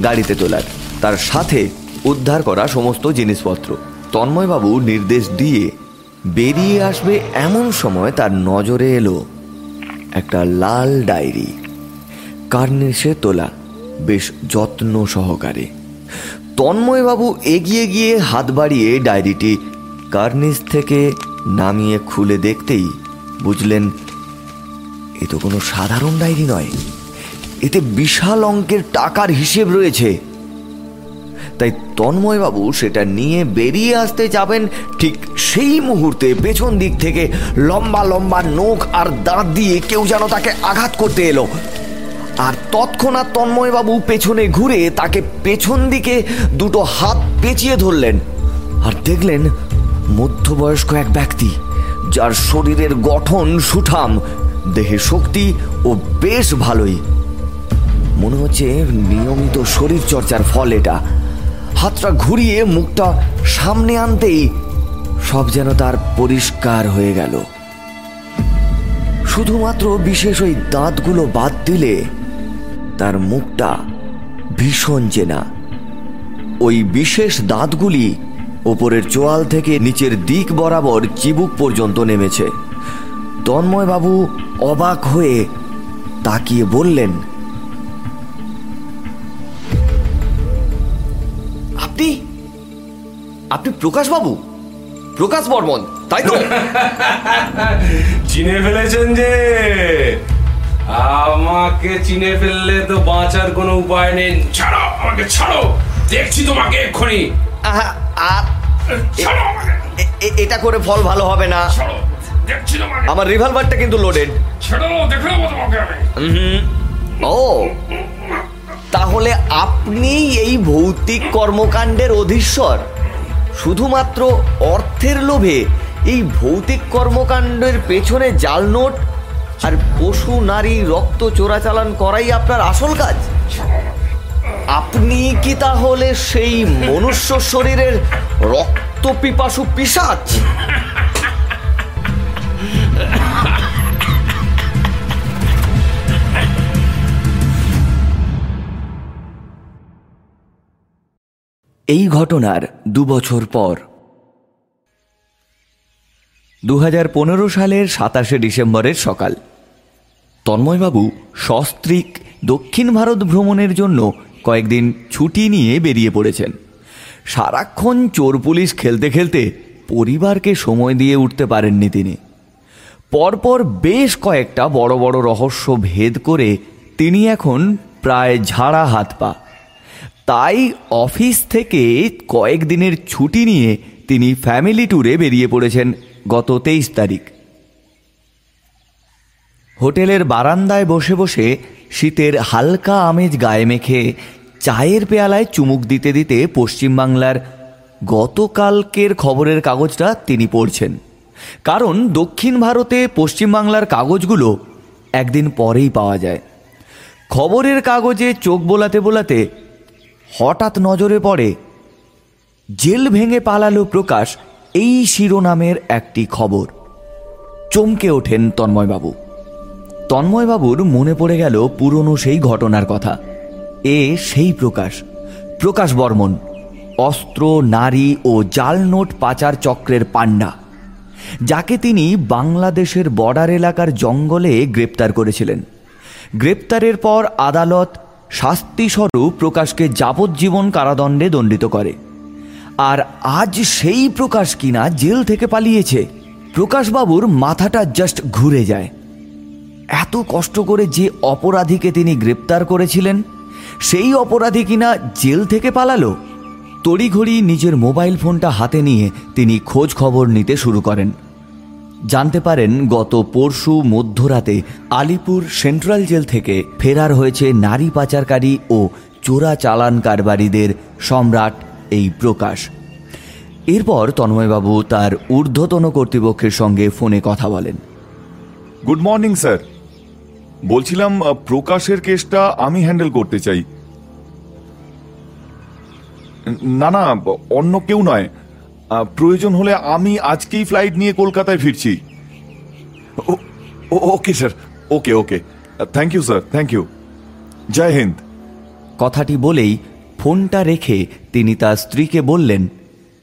গাড়িতে তোলার। তার সাথে উদ্ধার করা সমস্ত জিনিসপত্র। তন্ময়বাবু নির্দেশ দিয়ে বেরিয়ে আসবে এমন সময় তার নজরে এলো একটা লাল ডায়েরি। কার্নিশে তোলা, বেশ যত্ন সহকারে। তন্ময়বাবু এগিয়ে গিয়ে হাত বাড়িয়ে ডায়েরিটি কার্নিস থেকে নামিয়ে খুলে দেখতেই বুঝলেন, এ তো কোনো সাধারণ ডায়েরি নয়। এতে বিশাল অঙ্কের টাকার হিসেব রয়েছে। তাই তন্ময়বাবু সেটা নিয়ে বেরিয়ে আসতে যাবেন ঠিক সেই মুহূর্তে পেছন দিক থেকে। লম্বা লম্বা নখ আর দাঁত দিয়ে কেউ যেন তাকে আঘাত করতে এলো। আর তৎক্ষণাৎ তন্ময়বাবু পেছনে ঘুরে তাকে পেছন দিকে দুটো হাত পেঁচিয়ে ধরলেন। আর দেখলেন মধ্যবয়স্ক এক ব্যক্তি, যার শরীরের গঠন সুঠাম, দেহে শক্তি ও বেশ ভালোই। মনে হচ্ছে নিয়মিত শরীর চর্চার ফল এটা। হাতটা ঘুরিয়ে মুখটা সামনে আনতেই সব যেন তার পরিষ্কার হয়ে গেল। শুধুমাত্র বিশেষ ওই দাঁতগুলো বাদ দিলে তার মুখটা ভীষণ চেনা। ওই বিশেষ দাঁতগুলি ওপরের চোয়াল থেকে নিচের দিক বরাবর চিবুক পর্যন্ত নেমেছে। তন্ময়বাবু অবাক হয়ে তাকিয়ে বললেন আপনি প্রকাশবাবু প্রকাশ বর্মন তাই তো? [LAUGHS] চিনে ফেলেছেন যে আমাকে চিনে ফেললে তো বাঁচার কোনো উপায় নেই। ছাড়ো আমাকে ছাড়ো দেখছি তোমাকে এক্ষুনি। এটা করে ফল ভালো হবে না। আমার রিভলভারটা কিন্তু লোডেড ও তাহলে আপনি এই ভৌতিক কর্মকাণ্ডের অধীশ্বর? শুধুমাত্র অর্থের লোভে এই ভৌতিক কর্মকাণ্ডের পেছনে জাল নোট আর পশু, নারী, রক্ত চোরাচালান করাই আপনার আসল কাজ। আপনি কি তাহলে সেই মনুষ্য শরীরের রক্ত পিপাসু পিসাচ? এই ঘটনার দু বছর পর। দু হাজার পনেরো সালের সাতাশে ডিসেম্বরের সকাল। তন্ময়বাবু সস্ত্রীক দক্ষিণ ভারত ভ্রমণের জন্য কয়েকদিন ছুটি নিয়ে বেরিয়ে পড়েছেন। সারাক্ষণ চোর পুলিশ খেলতে খেলতে পরিবারকে সময় দিয়ে উঠতে পারেননি তিনি। পরপর বেশ কয়েকটা বড় বড় রহস্য ভেদ করে তিনি এখন প্রায় ঝাড়া হাত পা। তাই অফিস থেকে কয়েকদিনের ছুটি নিয়ে তিনি ফ্যামিলি ট্যুরে বেরিয়ে পড়েছেন গত তেইশ তারিখ। হোটেলের বারান্দায় বসে বসে শীতের হালকা আমেজ গায়ে মেখে চায়ের পেয়ালায় চুমুক দিতে দিতে পশ্চিমবাংলার গতকালকের খবরের কাগজটা তিনি পড়ছেন। কারণ দক্ষিণ ভারতে পশ্চিমবাংলার কাগজগুলো একদিন পরেই পাওয়া যায়। খবরের কাগজে চোখ বোলাতে বোলাতে হঠাৎ নজরে পড়ে, জেল ভেঙে পালালো প্রকাশ এই শিরোনামের একটি খবর। চমকে ওঠেন তন্ময়বাবু। তন্ময়বাবুর মনে পড়ে গেল পুরনো সেই ঘটনার কথা। এ সেই প্রকাশ। প্রকাশ বর্মন, অস্ত্র, নারী ও জাল নোট পাচার চক্রের পাণ্ডা যাকে তিনি বাংলাদেশের বর্ডার এলাকার জঙ্গলে গ্রেপ্তার করেছিলেন। গ্রেপ্তারের পর আদালত শাস্তিস্বরূপ প্রকাশকে যাবজ্জীবন কারাদণ্ডে দণ্ডিত করে। আর আজ সেই প্রকাশ কিনা জেল থেকে পালিয়েছে, প্রকাশবাবুর মাথাটা জাস্ট ঘুরে যায়। এত কষ্ট করে যে অপরাধীকে তিনি গ্রেপ্তার করেছিলেন, সেই অপরাধী কিনা জেল থেকে পালালো? তড়িঘড়ি নিজের মোবাইল ফোনটা হাতে নিয়ে তিনি খোঁজ খবর নিতে শুরু করেন। জানতে পারেন গত পরশু মধ্যরাতে আলিপুর সেন্ট্রাল জেল থেকে ফেরার হয়েছে নারী পাচারকারী ও চোরা চালান কারবারিদের সম্রাট এই প্রকাশ। এরপর তন্ময়বাবু তার ঊর্ধ্বতন কর্তৃপক্ষের সঙ্গে ফোনে কথা বলেন। Good morning, sir. বলছিলাম প্রকাশের কেসটা আমি হ্যান্ডেল করতে চাই। না না, অন্য কেউ নয়। প্রয়োজন হলে আমি আজকেই ফ্লাইট নিয়ে কলকাতায় ফিরছি। Okay sir okay okay. Thank you sir thank you Jai Hind. কথাটি বলেই ফোনটা রেখে তিনি তার স্ত্রীকে বললেন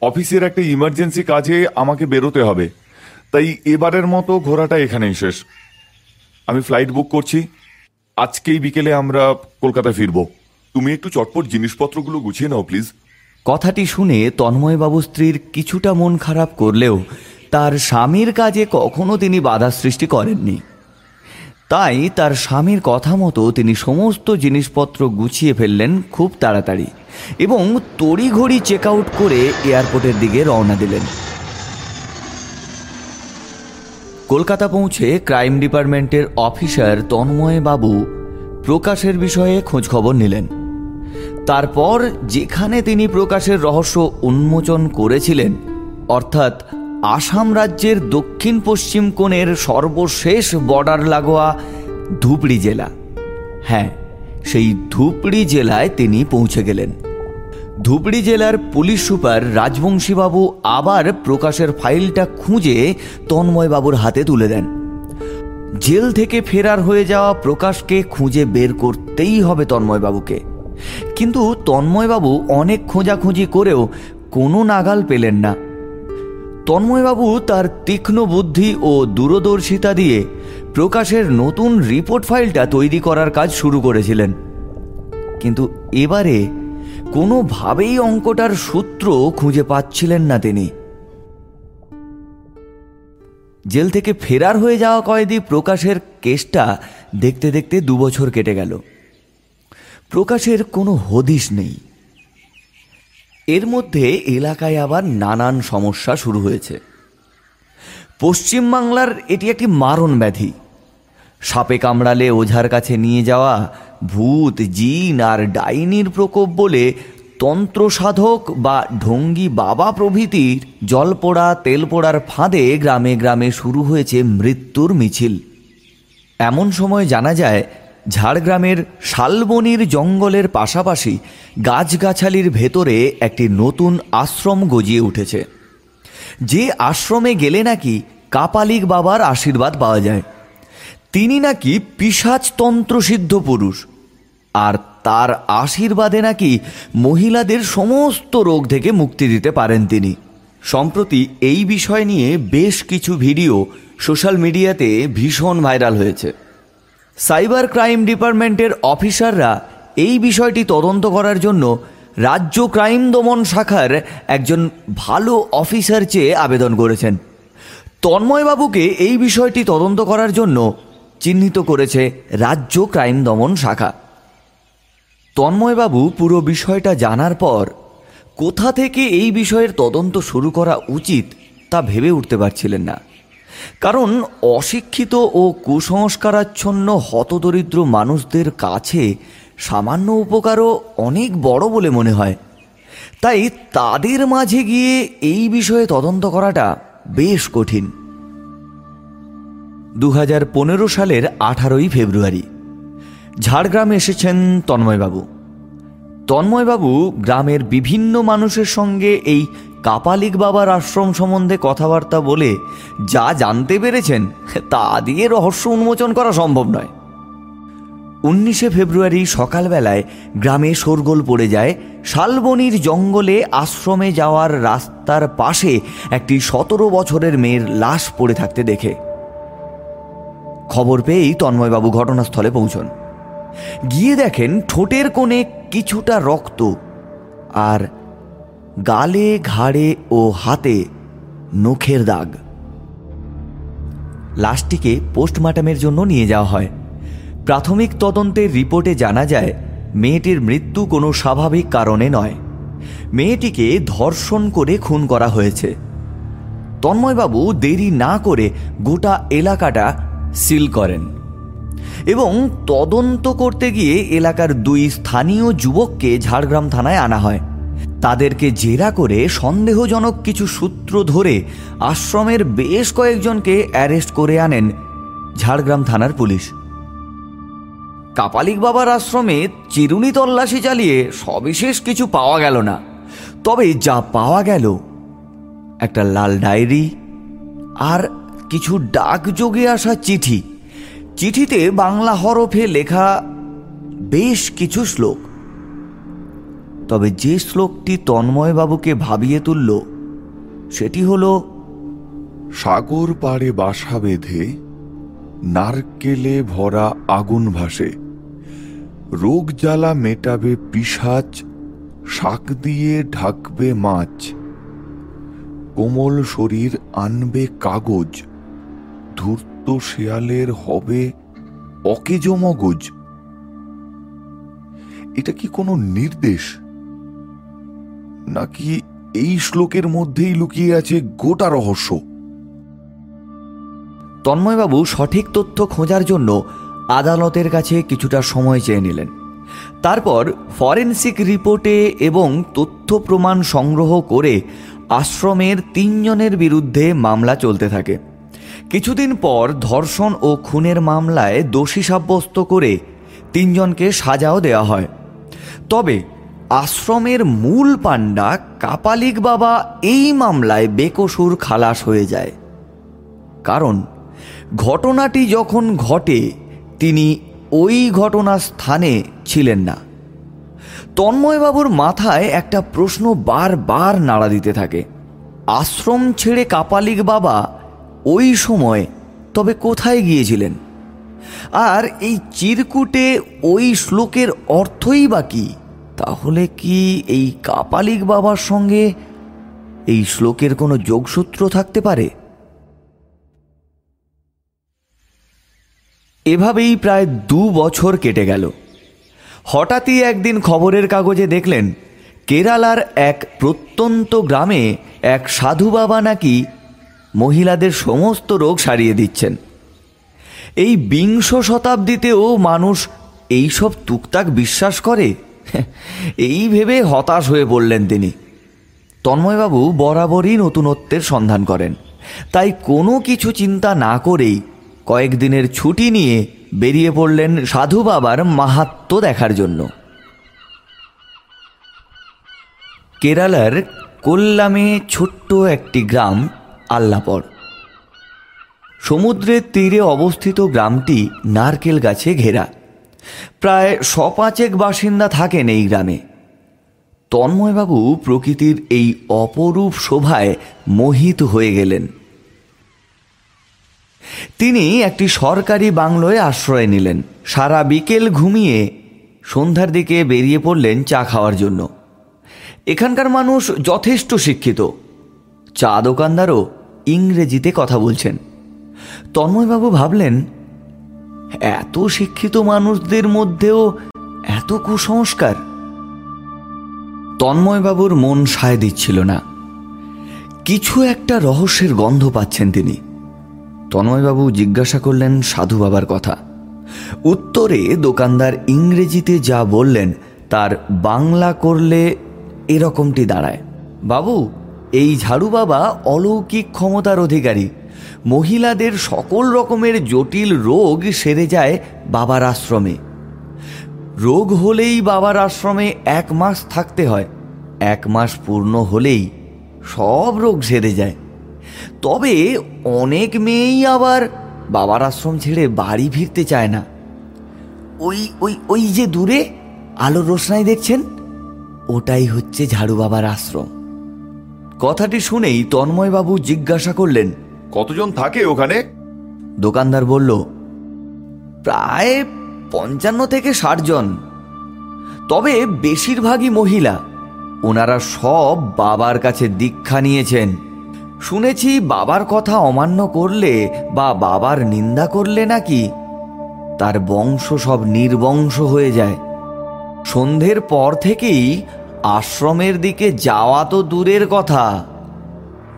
অফিসের একটা ইমার্জেন্সি কাজে আমাকে বেরোতে হবে তাই এবারের মতো ঘোরাটা এখানেই শেষ। আমি ফ্লাইট বুক করছি আজকেই বিকেলে আমরা কলকাতায় ফিরবো। তুমি একটু চটপট জিনিসপত্রগুলো গুছিয়ে নাও প্লিজ। কথাটি শুনে তন্ময়বাবু স্ত্রীর কিছুটা মন খারাপ করলেও তার স্বামীর কাজে কখনো তিনি বাধা সৃষ্টি করেননি। তাই তার স্বামীর কথা মতো তিনি সমস্ত জিনিসপত্র গুছিয়ে ফেললেন খুব তাড়াতাড়ি এবং তড়িঘড়ি চেক আউট করে এয়ারপোর্টের দিকে রওনা দিলেন। কলকাতা পৌঁছে ক্রাইম ডিপার্টমেন্টের অফিসার তন্ময় বাবু প্রকাশের বিষয়ে খোঁজখবর নিলেন। তারপর যেখানে তিনি প্রকাশের রহস্য উন্মোচন করেছিলেন, অর্থাৎ আসাম রাজ্যের দক্ষিণ পশ্চিম কোণের সর্বশেষ বর্ডার লাগোয়া ধুবড়ি জেলা। হ্যাঁ সেই ধুবড়ি জেলায় তিনি পৌঁছে গেলেন। ধুবড়ি জেলার পুলিশ সুপার রাজবংশীবাবু আবার প্রকাশের ফাইলটা খুঁজে তন্ময়বাবুর হাতে তুলে দেন। জেল থেকে ফেরার হয়ে যাওয়া প্রকাশকে খুঁজে বের করতেই হবে তন্ময়বাবুকে। কিন্তু তন্ময়বাবু অনেক খোঁজাখুঁজি করেও কোনো নাগাল পেলেন না। তন্ময়বাবু তার তীক্ষ্ণ বুদ্ধি ও দূরদর্শিতা দিয়ে প্রকাশের নতুন রিপোর্ট ফাইলটা তৈরি করার কাজ শুরু করেছিলেন। কিন্তু এবারে কোনোভাবেই অঙ্কটার সূত্র খুঁজে পাচ্ছিলেন না তিনি। জেল থেকে ফেরার হয়ে যাওয়া কয়েদি প্রকাশের কেসটা দেখতে দেখতে দুবছর কেটে গেল। প্রকাশের কোনো হদিশ নেই। এর মধ্যে এলাকায় আবার নানান সমস্যা শুরু হয়েছে। পশ্চিমবাংলার এটি একটি মারণ ব্যাধি। সাপে কামড়ালে ওঝার কাছে নিয়ে যাওয়া ভূত, জিন আর ডাইনির প্রকোপ বলে তন্ত্র সাধক বা ঢঙ্গি বাবা প্রভৃতির জল পোড়া তেল পোড়ার ফাঁদে গ্রামে গ্রামে শুরু হয়েছে মৃত্যুর মিছিল। এমন সময় জানা যায় ঝাড়গ্রামের শালবনির জঙ্গলের পাশাপাশি গাছগাছালির ভেতরে একটি নতুন আশ্রম গজিয়ে উঠেছে। যে আশ্রমে গেলে নাকি কাপালিক বাবার আশীর্বাদ পাওয়া যায়। তিনি নাকি পিসাজতন্ত্র সিদ্ধ পুরুষ। আর তার আশীর্বাদে নাকি মহিলাদের সমস্ত রোগ থেকে মুক্তি দিতে পারেন তিনি। সম্প্রতি এই বিষয় নিয়ে বেশ কিছু ভিডিও সোশ্যাল মিডিয়াতে ভীষণ ভাইরাল হয়েছে। সাইবার ক্রাইম ডিপার্টমেন্টের অফিসাররা এই বিষয়টি তদন্ত করার জন্য রাজ্য ক্রাইম দমন শাখার একজন ভালো অফিসার চেয়ে আবেদন করেছেন। তন্ময়বাবুকে এই বিষয়টি তদন্ত করার জন্য চিহ্নিত করেছে রাজ্য ক্রাইম দমন শাখা। তন্ময়বাবু পুরো বিষয়টা জানার পর, কোথা থেকে এই বিষয়ের তদন্ত শুরু করা উচিত তা ভেবে উঠতে পারছিলেন না। কারণ অশিক্ষিত ও কুসংস্কারাচ্ছন্ন হতদরিদ্র মানুষদের কাছে সামান্য উপকারও অনেক বড় বলে মনে হয়। তাই তাদের মাঝে গিয়ে এই বিষয়ে তদন্ত করাটা বেশ কঠিন। দু হাজার পনেরো সালের আঠারোই ফেব্রুয়ারি, ঝাড়গ্রামে এসেছেন তন্ময়বাবু। তন্ময়বাবু গ্রামের বিভিন্ন মানুষের সঙ্গে এই কাপালিক বাবার আশ্রম সম্বন্ধে কথাবার্তা বলে যা জানতে পেরেছেন, তা দিয়ে রহস্য উন্মোচন করা সম্ভব নয়। উনিশে ফেব্রুয়ারি সকালবেলায় গ্রামে শোরগোল পড়ে যায়, শালবনির জঙ্গলে আশ্রমে যাওয়ার রাস্তার পাশে একটি সতেরো বছরের মেয়ের লাশ পড়ে থাকতে দেখে। খবর পেয়েই তন্ময়বাবু ঘটনাস্থলে পৌঁছন। গিয়ে দেখেন ঠোঁটের কোণে কিছুটা রক্ত আর গালে, ঘাড়ে ও হাতে নখের দাগ। লাশটিকে পোস্টমার্টামের জন্য নিয়ে যাওয়া হয়। প্রাথমিক তদন্তের রিপোর্টে জানা যায়, মেয়েটির মৃত্যু কোনো স্বাভাবিক কারণে নয়। মেয়েটিকে ধর্ষণ করে খুন করা হয়েছে। তন্ময়বাবু দেরি না করে গোটা এলাকাটা সিল করেন এবং তদন্ত করতে গিয়ে এলাকার দুই স্থানীয় যুবককে ঝাড়গ্রাম থানায় আনা হয়। তাদেরকে জেরা করে সন্দেহজনক কিছু সূত্র ধরে আশ্রমের বেশ কয়েকজনকে অ্যারেস্ট করে আনেন ঝাড়গ্রাম থানার পুলিশ। কাপালিক বাবার আশ্রমে চিরুনি তল্লাশি চালিয়ে সবিশেষ কিছু পাওয়া গেল না। তবে যা পাওয়া গেল, একটা লাল ডায়েরি আর কিছু ডাকযোগে আসা চিঠি। চিঠিতে বাংলা হরফে লেখা বেশ কিছু শ্লোক। তবে যে শ্লোকটি তন্ময়বাবুকে ভাবিয়ে তুলল, সেটি হল, সাগর পাড়ে বাসা বেঁধে নারকেলে ভরা আগুন ভাসে। রোগ জ্বালা মেটাবে পিসাচ শাক দিয়ে ঢাকবে মাছ। কোমল শরীর আনবে কাগজ, ধূর্ত শেয়ালের হবে অকেজ মগজ। এটা কি কোনো নির্দেশ? নাকি এই শ্লোকের মধ্যেই লুকিয়ে আছে গোটা রহস্য? তন্ময়বাবু সঠিক তথ্য খোঁজার জন্য আদালতের কাছে কিছুটা সময় চেয়ে নিলেন। তারপর ফরেনসিক রিপোর্টে এবং তথ্য প্রমাণ সংগ্রহ করে আশ্রমের তিনজনের বিরুদ্ধে মামলা চলতে থাকে। কিছুদিন পর ধর্ষণ ও খুনের মামলায় দোষী সাব্যস্ত করে তিনজনকে সাজাও দেওয়া হয়। তবে আশ্রমের মূল পাণ্ডা কাপালিক বাবা এই মামলায় বেকসুর খালাস হয়ে যায়। কারণ ঘটনাটি যখন ঘটে, তিনি ওই ঘটনা স্থানে ছিলেন না। তন্ময়বাবুর মাথায় একটা প্রশ্ন বারবার নাড়া দিতে থাকে। আশ্রম ছেড়ে কাপালিক বাবা ওই সময় তবে কোথায় গিয়েছিলেন? আর এই চিরকুটে ওই শ্লোকের অর্থই বা কি? তাহলে কি এই কাপালিক বাবার সঙ্গে এই শ্লোকের কোনো যোগসূত্র থাকতে পারে? এভাবেই প্রায় দু বছর কেটে গেল। হঠাৎই একদিন খবরের কাগজে দেখলেন, কেরালার এক প্রত্যন্ত গ্রামে এক সাধু বাবা নাকি মহিলাদের সমস্ত রোগ সারিয়ে দিচ্ছেন। এই বিংশ শতাব্দীতেও মানুষ এইসব টুকটাক বিশ্বাস করে? [LAUGHS] এই ভেবে হতাশ হয়ে পড়লেন তিনি। তন্ময়বাবু বরাবরই নতুনত্বের সন্ধান করেন। তাই কোনো কিছু চিন্তা না করেই কয়েকদিনের ছুটি নিয়ে বেরিয়ে পড়লেন সাধু বাবার মাহাত্ম দেখার জন্য। কেরালার কোল্লামে ছোট্ট একটি গ্রাম, আল্লাপর। সমুদ্রের তীরে অবস্থিত গ্রামটি নারকেল গাছে ঘেরা। প্রায় সপাঁচেক বাসিন্দা থাকেন এই গ্রামে। তন্ময়বাবু প্রকৃতির এই অপরূপ শোভায় মোহিত হয়ে গেলেন। তিনি একটি সরকারি বাংলোয় আশ্রয় নিলেন। সারা বিকেল ঘুমিয়ে সন্ধ্যার দিকে বেরিয়ে পড়লেন চা খাওয়ার জন্য। এখানকার মানুষ যথেষ্ট শিক্ষিত। চা দোকানদারও ইংরেজিতে কথা বলছেন। তন্ময়বাবু ভাবলেন এত শিক্ষিত মানুষদের মধ্যেও এত কুসংস্কার। তন্ময়বাবুর মন সায় দিচ্ছিল না। কিছু একটা রহস্যের গন্ধ পাচ্ছেন তিনি। তন্ময়বাবু জিজ্ঞাসা করলেন সাধু বাবার কথা। উত্তরে দোকানদার ইংরেজিতে যা বললেন, তার বাংলা করলে এরকমটি দাঁড়ায়। বাবু, এই ঝাড়ু বাবা অলৌকিক ক্ষমতার অধিকারী। মহিলাদের সকল রকমের জটিল রোগ সেরে যায় বাবার আশ্রমে। রোগ হলেই বাবার আশ্রমে এক মাস থাকতে হয়। এক মাস পূর্ণ হলেই সব রোগ সেরে যায়। তবে অনেক মেয়েই আবার বাবার আশ্রম ছেড়ে বাড়ি ফিরতে চায় না। ওই ওই ওই যে দূরে আলোর রোশনাই দেখছেন? ওটাই হচ্ছে ঝাড়ু বাবার আশ্রম। কথাটি শুনেই তন্ময়বাবু জিজ্ঞাসা করলেন কতজন থাকে ওখানে? দোকানদার বলল, প্রায় পঞ্চান্ন থেকে ষাট জন। তবে বেশিরভাগই মহিলা। ওনারা সব বাবার কাছে দীক্ষা নিয়েছেন। শুনেছি বাবার কথা অমান্য করলে বা বাবার নিন্দা করলে নাকি তার বংশ সব নির্বংশ হয়ে যায়। সন্ধ্যের পর থেকেই আশ্রমের দিকে যাওয়া তো দূরের কথা।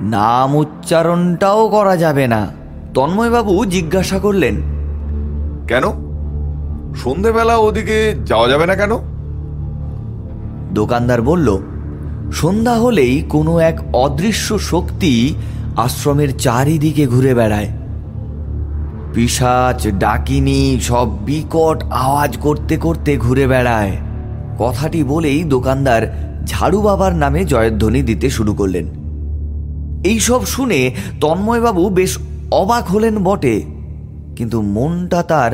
নাম উচ্চারণটাও করা যাবে না। তন্ময়বাবু জিজ্ঞাসা করলেন কেন? সন্ধেবেলা ওদিকে যাওয়া যাবে না কেন? দোকানদার বলল সন্ধ্যা হলেই কোনো এক অদৃশ্য শক্তি আশ্রমের চারিদিকে ঘুরে বেড়ায়। পিসাচ ডাকিনি সব বিকট আওয়াজ করতে করতে ঘুরে বেড়ায়। কথাটি বলেই দোকানদার ঝাড়ু বাবার নামে জয়ধ্বনি দিতে শুরু করলেন। এইসব শুনে তন্ময়বাবু বেশ অবাক হলেন বটে, কিন্তু মনটা তার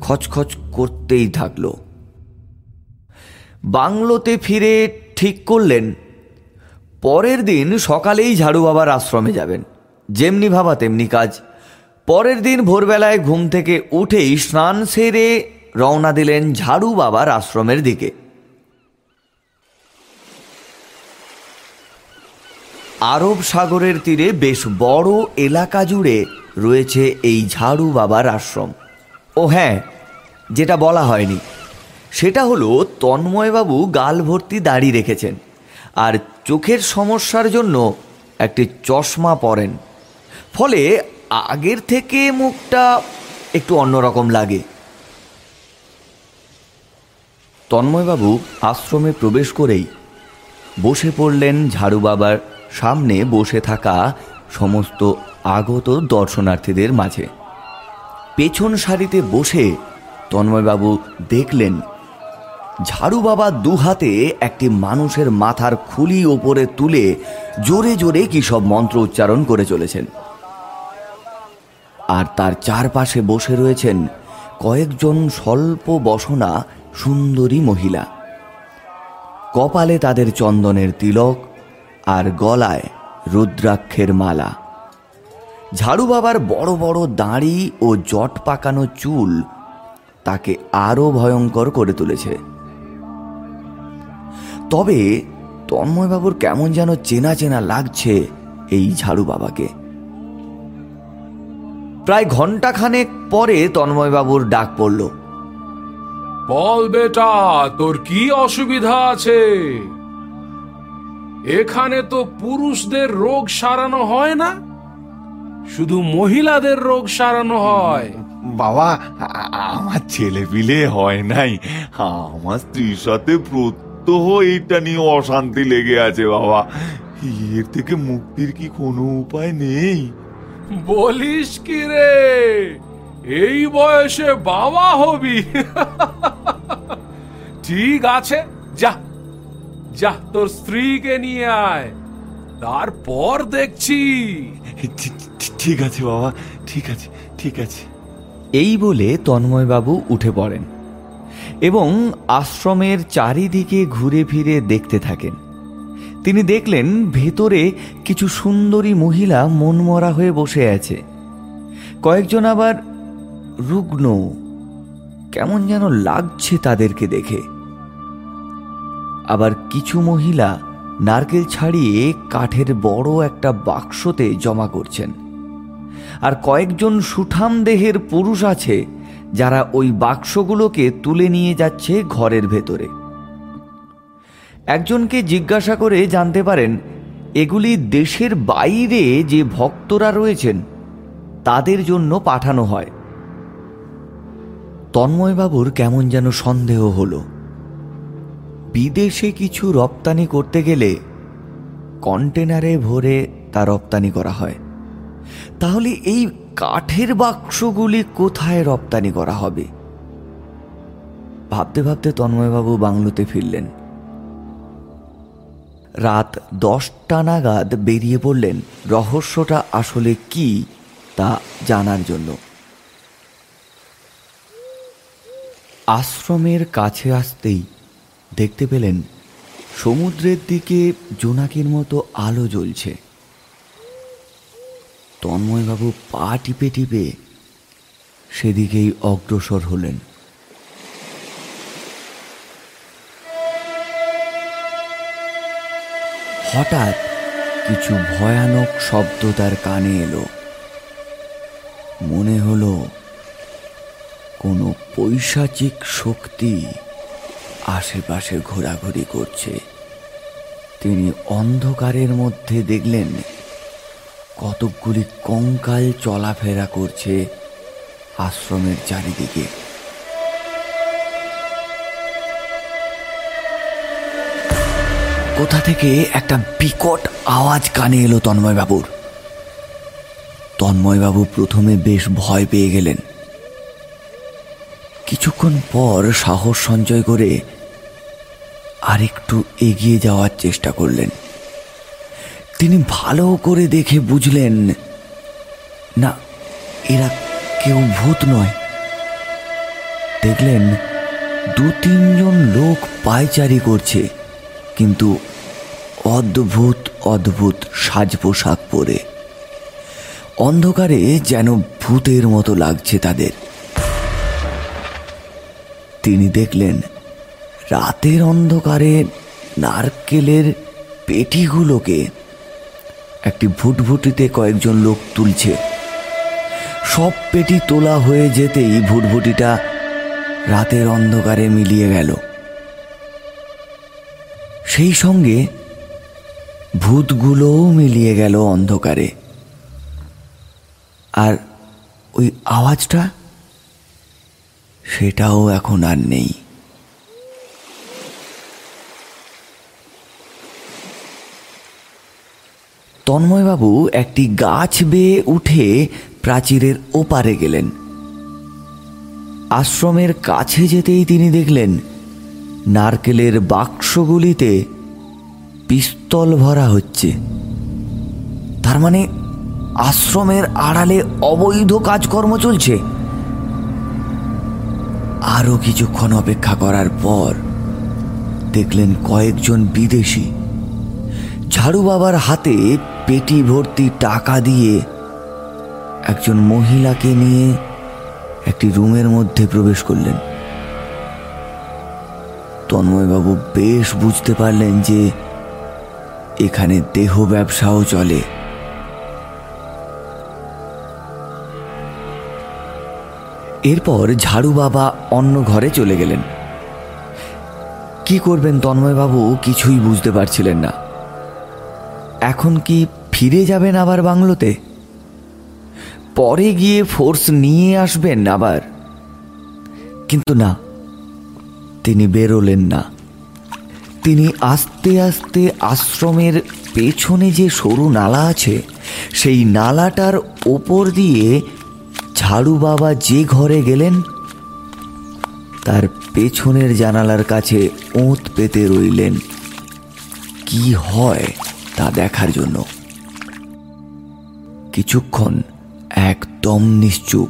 খচখচ করতেই থাকল। বাংলোতে ফিরে ঠিক করলেন, পরের দিন সকালেই ঝাড়ু বাবার আশ্রমে যাবেন, যেমনি ভাবা তেমনি কাজ। পরের দিন ভোরবেলায় ঘুম থেকে উঠেই স্নান সেরে রওনা দিলেন ঝাড়ু বাবার আশ্রমের দিকে। আরব সাগরের তীরে বেশ বড় এলাকা জুড়ে রয়েছে এই ঝাড়ু বাবার আশ্রম। ও হ্যাঁ যেটা বলা হয়নি। সেটা হলো তন্ময়বাবু গাল ভর্তি দাড়ি রেখেছেন আর চোখের সমস্যার জন্য একটি চশমা পরেন। ফলে আগের থেকে মুখটা একটু অন্যরকম লাগে। তন্ময়বাবু আশ্রমে প্রবেশ করেই বসে পড়লেন ঝাড়ু বাবার সামনে বসে থাকা সমস্ত আগত দর্শনার্থীদের মাঝে। পেছন সারিতে বসে তন্ময়বাবু দেখলেন, ঝাড়ু বাবা দু হাতে একটি মানুষের মাথার খুলি ওপরে তুলে জোরে জোরে কি সব মন্ত্র উচ্চারণ করে চলেছেন। আর তার চারপাশে বসে রয়েছেন কয়েকজন স্বল্প বসনা সুন্দরী মহিলা। কপালে তাদের চন্দনের তিলক আর গলায় রুদ্রাক্ষের মালা। ঝাড়ু বাবার বড় বড় দাঁড়ি ও জট পাকানো চুল তাকে আরও ভয়ঙ্কর করে তুলেছে। তবে তন্ময়বাবুর কেমন যেন চেনা চেনা লাগছে এই ঝাড়ু বাবাকে। প্রায় ঘন্টাখানেক পরে তন্ময়বাবুর ডাক পড়ল, বল বেটা, তোর কি অসুবিধা আছে? এখানে তো পুরুষদের রোগ সারানো হয় না শুধু মহিলাদের রোগ সারানো হয়। বাবা আমার ছেলে পিলে হয় নাই। আমার স্ত্রীর সাথে প্রত্যহ এইটা নিয়ে অশান্তি লেগে আছে বাবা। এর থেকে মুক্তির কি কোনো উপায় নেই? বলিস কি রে? এই বয়সে বাবা হবি। ঠিক আছে যা। যা তোর স্ত্রীকে নিয়ে আয়। তারপর দেখছি। ঠিক আছে বাবা ঠিক আছে ঠিক আছে। এই বলে তন্ময়বাবু উঠে পড়েন এবং আশ্রমের চারিদিকে ঘুরে ফিরে দেখতে থাকেন। তিনি দেখলেন ভেতরে কিছু সুন্দরী মহিলা মনমরা হয়ে বসে আছে। কয়েকজন আবার রুগ্ন। কেমন যেন লাগছে তাদেরকে দেখে। আবার কিছু মহিলা নারকেল ছাড়িয়ে কাঠের বড় একটা বাক্সতে জমা করছেন। আর কয়েকজন সুঠাম দেহের পুরুষ আছে যারা ওই বাক্সগুলোকে তুলে নিয়ে যাচ্ছে ঘরের ভেতরে। একজনকে জিজ্ঞাসা করে জানতে পারেন, এগুলি দেশের বাইরে যে ভক্তরা রয়েছেন, তাদের জন্য পাঠানো হয়। তন্ময়বাবুর কেমন যেন সন্দেহ হলো। বিদেশে কিছু রপ্তানি করতে গেলে কন্টেনারে ভরে তা রপ্তানি করা হয়। তাহলে এই কাঠের বাক্সগুলি কোথায় রপ্তানি করা হবে? ভাবতে ভাবতে তন্ময়বাবু বাংলোতে ফিরলেন। রাত দশটা নাগাদ বেরিয়ে পড়লেন, রহস্যটা আসলে কি তা জানার জন্য। আশ্রমের কাছে আসতেই দেখতে পেলেন সমুদ্রের দিকে জোনাকির মতো আলো জ্বলছে। তন্ময়বাবু পা টিপে টিপে সেদিকেই অগ্রসর হলেন। হঠাৎ কিছু ভয়ানক শব্দ তার কানে এলো। মনে হলো কোনো পৈশাচিক শক্তি আশেপাশে ঘোরাঘুরি করছে। তিনি অন্ধকারের মধ্যে দেখলেন কতকগুলি কঙ্কাল চলাফেরা করছে আশ্রমের চারিদিকে। কোথা থেকে একটা বিকট আওয়াজ কানে এলো তন্ময়বাবুর। তন্ময়বাবু প্রথমে বেশ ভয় পেয়ে গেলেন। কিছুক্ষণ পর সাহস সঞ্চয় করে আরেকটু এগিয়ে যাওয়ার চেষ্টা করলেন। তিনি ভালো করে দেখে বুঝলেন, না, এরা কেউ ভূত নয়। দেখলেন দু তিনজন লোক পায়চারি করছে, কিন্তু অদ্ভুত অদ্ভুত সাজ পোশাক পরে। অন্ধকারে যেন ভূতের মতো লাগছে তাদের। তিনি দেখলেন রাতের অন্ধকারে নারকেলের পেটিগুলোকে একটি ভুটভুটিতে কয়েকজন লোক তুলছে। সব পেটি তোলা হয়ে যেতেই ভুটভুটিটা রাতের অন্ধকারে মিলিয়ে গেল। সেই সঙ্গে ভূতগুলোও মিলিয়ে গেল অন্ধকারে। আর ওই আওয়াজটা সেটাও এখন আর নেই। তন্ময়বাবু একটি গাছ বেয়ে উঠে প্রাচীরের ওপারে গেলেন। আশ্রমের কাছে যেতেই তিনি দেখলেন, নারকেলের বাক্সগুলিতে পিস্তল ভরা হচ্ছে। তার মানে আশ্রমের আড়ালে অবৈধ কাজকর্ম চলছে? আরও কিছুক্ষণ অপেক্ষা করার পর দেখলেন কয়েকজন বিদেশি। ঝাড়ু বাবার হাতে পেটি ভর্তি টাকা দিয়ে একজন মহিলাকে নিয়ে একটি রুমের মধ্যে প্রবেশ করলেন। তন্ময়বাবু বেশ বুঝতে পারলেন যে এখানে দেহ ব্যবসাও চলে। এরপর ঝাড়ু বাবা অন্য ঘরে চলে গেলেন। কি করবেন তন্ময়বাবু কিছুই বুঝতে পারছিলেন না। এখন কি ফিরে যাবেন আবার বাংলোতে? পরে গিয়ে ফোর্স নিয়ে আসবেন আবার। কিন্তু না, তিনি বেরোলেন না। তিনি আস্তে আস্তে আশ্রমের পেছনে যে সরু নালা আছে, সেই নালাটার ওপর দিয়ে ঝাড়ু বাবা যে ঘরে গেলেন, তার পেছনের জানালার কাছে ওঁত পেতে রইলেন। কি হয় তা দেখার জন্য। কিছুক্ষণ একদম নিশ্চুপ।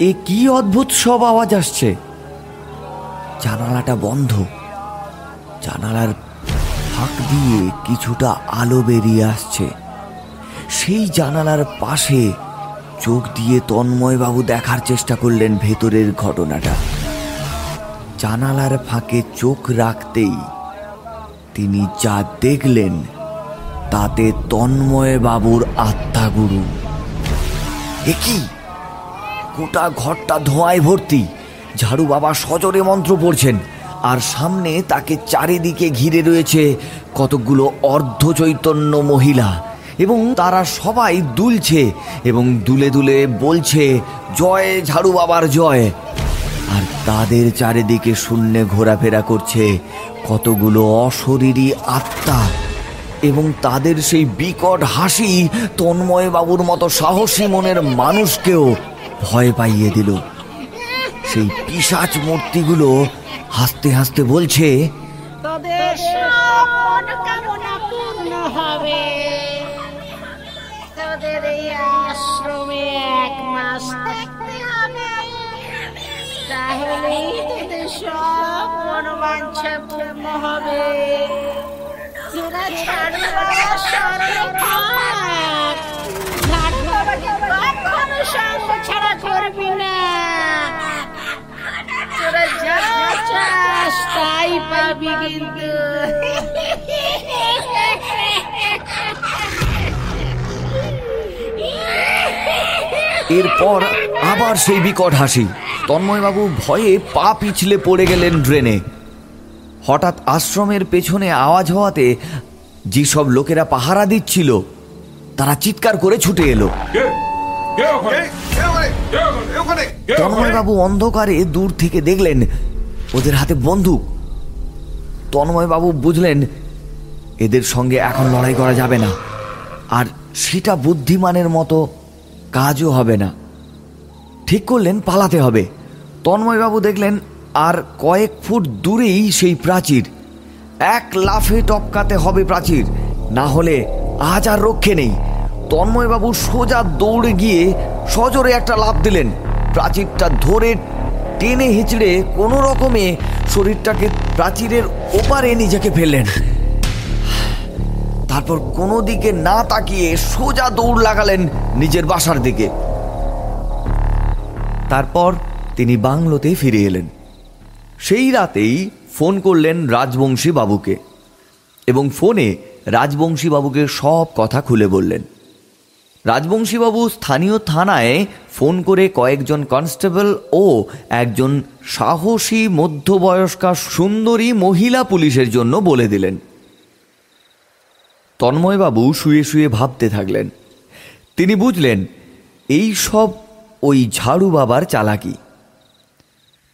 এ কি অদ্ভুত সব আওয়াজ আসছে? জানালাটা বন্ধ। জানালার ফাঁক দিয়ে কিছুটা আলো বেরিয়ে আসছে। সেই জানালার পাশে চোখ দিয়ে তন্ময়বাবু দেখার চেষ্টা করলেন ভেতরের ঘটনাটা। জানালার ফাঁকে চোখ রাখতেই তিনি যা দেখলেন, তাতে তন্ময় বাবুর আত্মাগুরু। এ কি গোটা ঘরটা ধোঁয়ায় ভর্তি। ঝাড়ু বাবা সজরে মন্ত্র পড়ছেন। আর সামনে তাকে চারিদিকে ঘিরে রয়েছে কতকগুলো অর্ধ চৈতন্য মহিলা এবং তারা সবাই দুলছে এবং দুলে দুলে বলছে, জয় ঝাড়ু বাবার জয়। আর তাদের চারিদিকে শূন্যে ঘোরাফেরা করছে কতগুলো অশরীরী আত্মা এবং তাদের সেই বিকট হাসি তন্ময় বাবুর মতো সাহসী মনের মানুষকেও ভয় পাইয়ে দিল। সেই পিসাচ মূর্তিগুলো হাসতে হাসতে বলছে হবে। এই আশ্রমে এক মাস সব ছাড়া করবি না। যা চাস তাই পাবি কিন্তু। এরপর আবার সেই বিকট হাসি। তন্ময়বাবু ভয়ে পা পিছলে পড়ে গেলেন ড্রেনে। হঠাৎ আশ্রমের পেছনে আওয়াজ হওয়াতে যেসব লোকেরা পাহারা দিচ্ছিল তারা চিৎকার করে ছুটে এলো। তন্ময়বাবু অন্ধকারে দূর থেকে দেখলেন ওদের হাতে বন্দুক। তন্ময়বাবু বুঝলেন এদের সঙ্গে এখন লড়াই করা যাবে না। আর সেটা বুদ্ধিমানের মতো কাজও হবে না। ঠিক করলেন পালাতে হবে। তন্ময়বাবু দেখলেন আর কয়েক ফুট দূরেই সেই প্রাচীর। এক লাফে টপকাতে হবে প্রাচীর। না হলে আজ আর রক্ষে নেই। তন্ময়বাবু সোজা দৌড়ে গিয়ে সজোরে একটা লাফ দিলেন। প্রাচীরটা ধরে টেনে হিঁচড়ে কোনো রকমে শরীরটাকে প্রাচীরের ওপারে নিজেকে ফেললেন। তারপর কোনো দিকে না তাকিয়ে সোজা দৌড় লাগালেন নিজের বাসার দিকে। তারপর তিনি বাংলোতে ফিরে এলেন। সেই রাতেই ফোন করলেন রাজবংশী বাবুকে এবং ফোনে রাজবংশী বাবুকে সব কথা খুলে বললেন। রাজবংশীবাবু স্থানীয় থানায় ফোন করে কয়েকজন কনস্টেবল ও একজন সাহসী মধ্যবয়স্কা সুন্দরী মহিলা পুলিশের জন্য বলে দিলেন। তন্ময়বাবু শুয়ে শুয়ে ভাবতে থাকলেন। তিনি বুঝলেন, এই সব ওই ঝাড়ু বাবার চালাকি।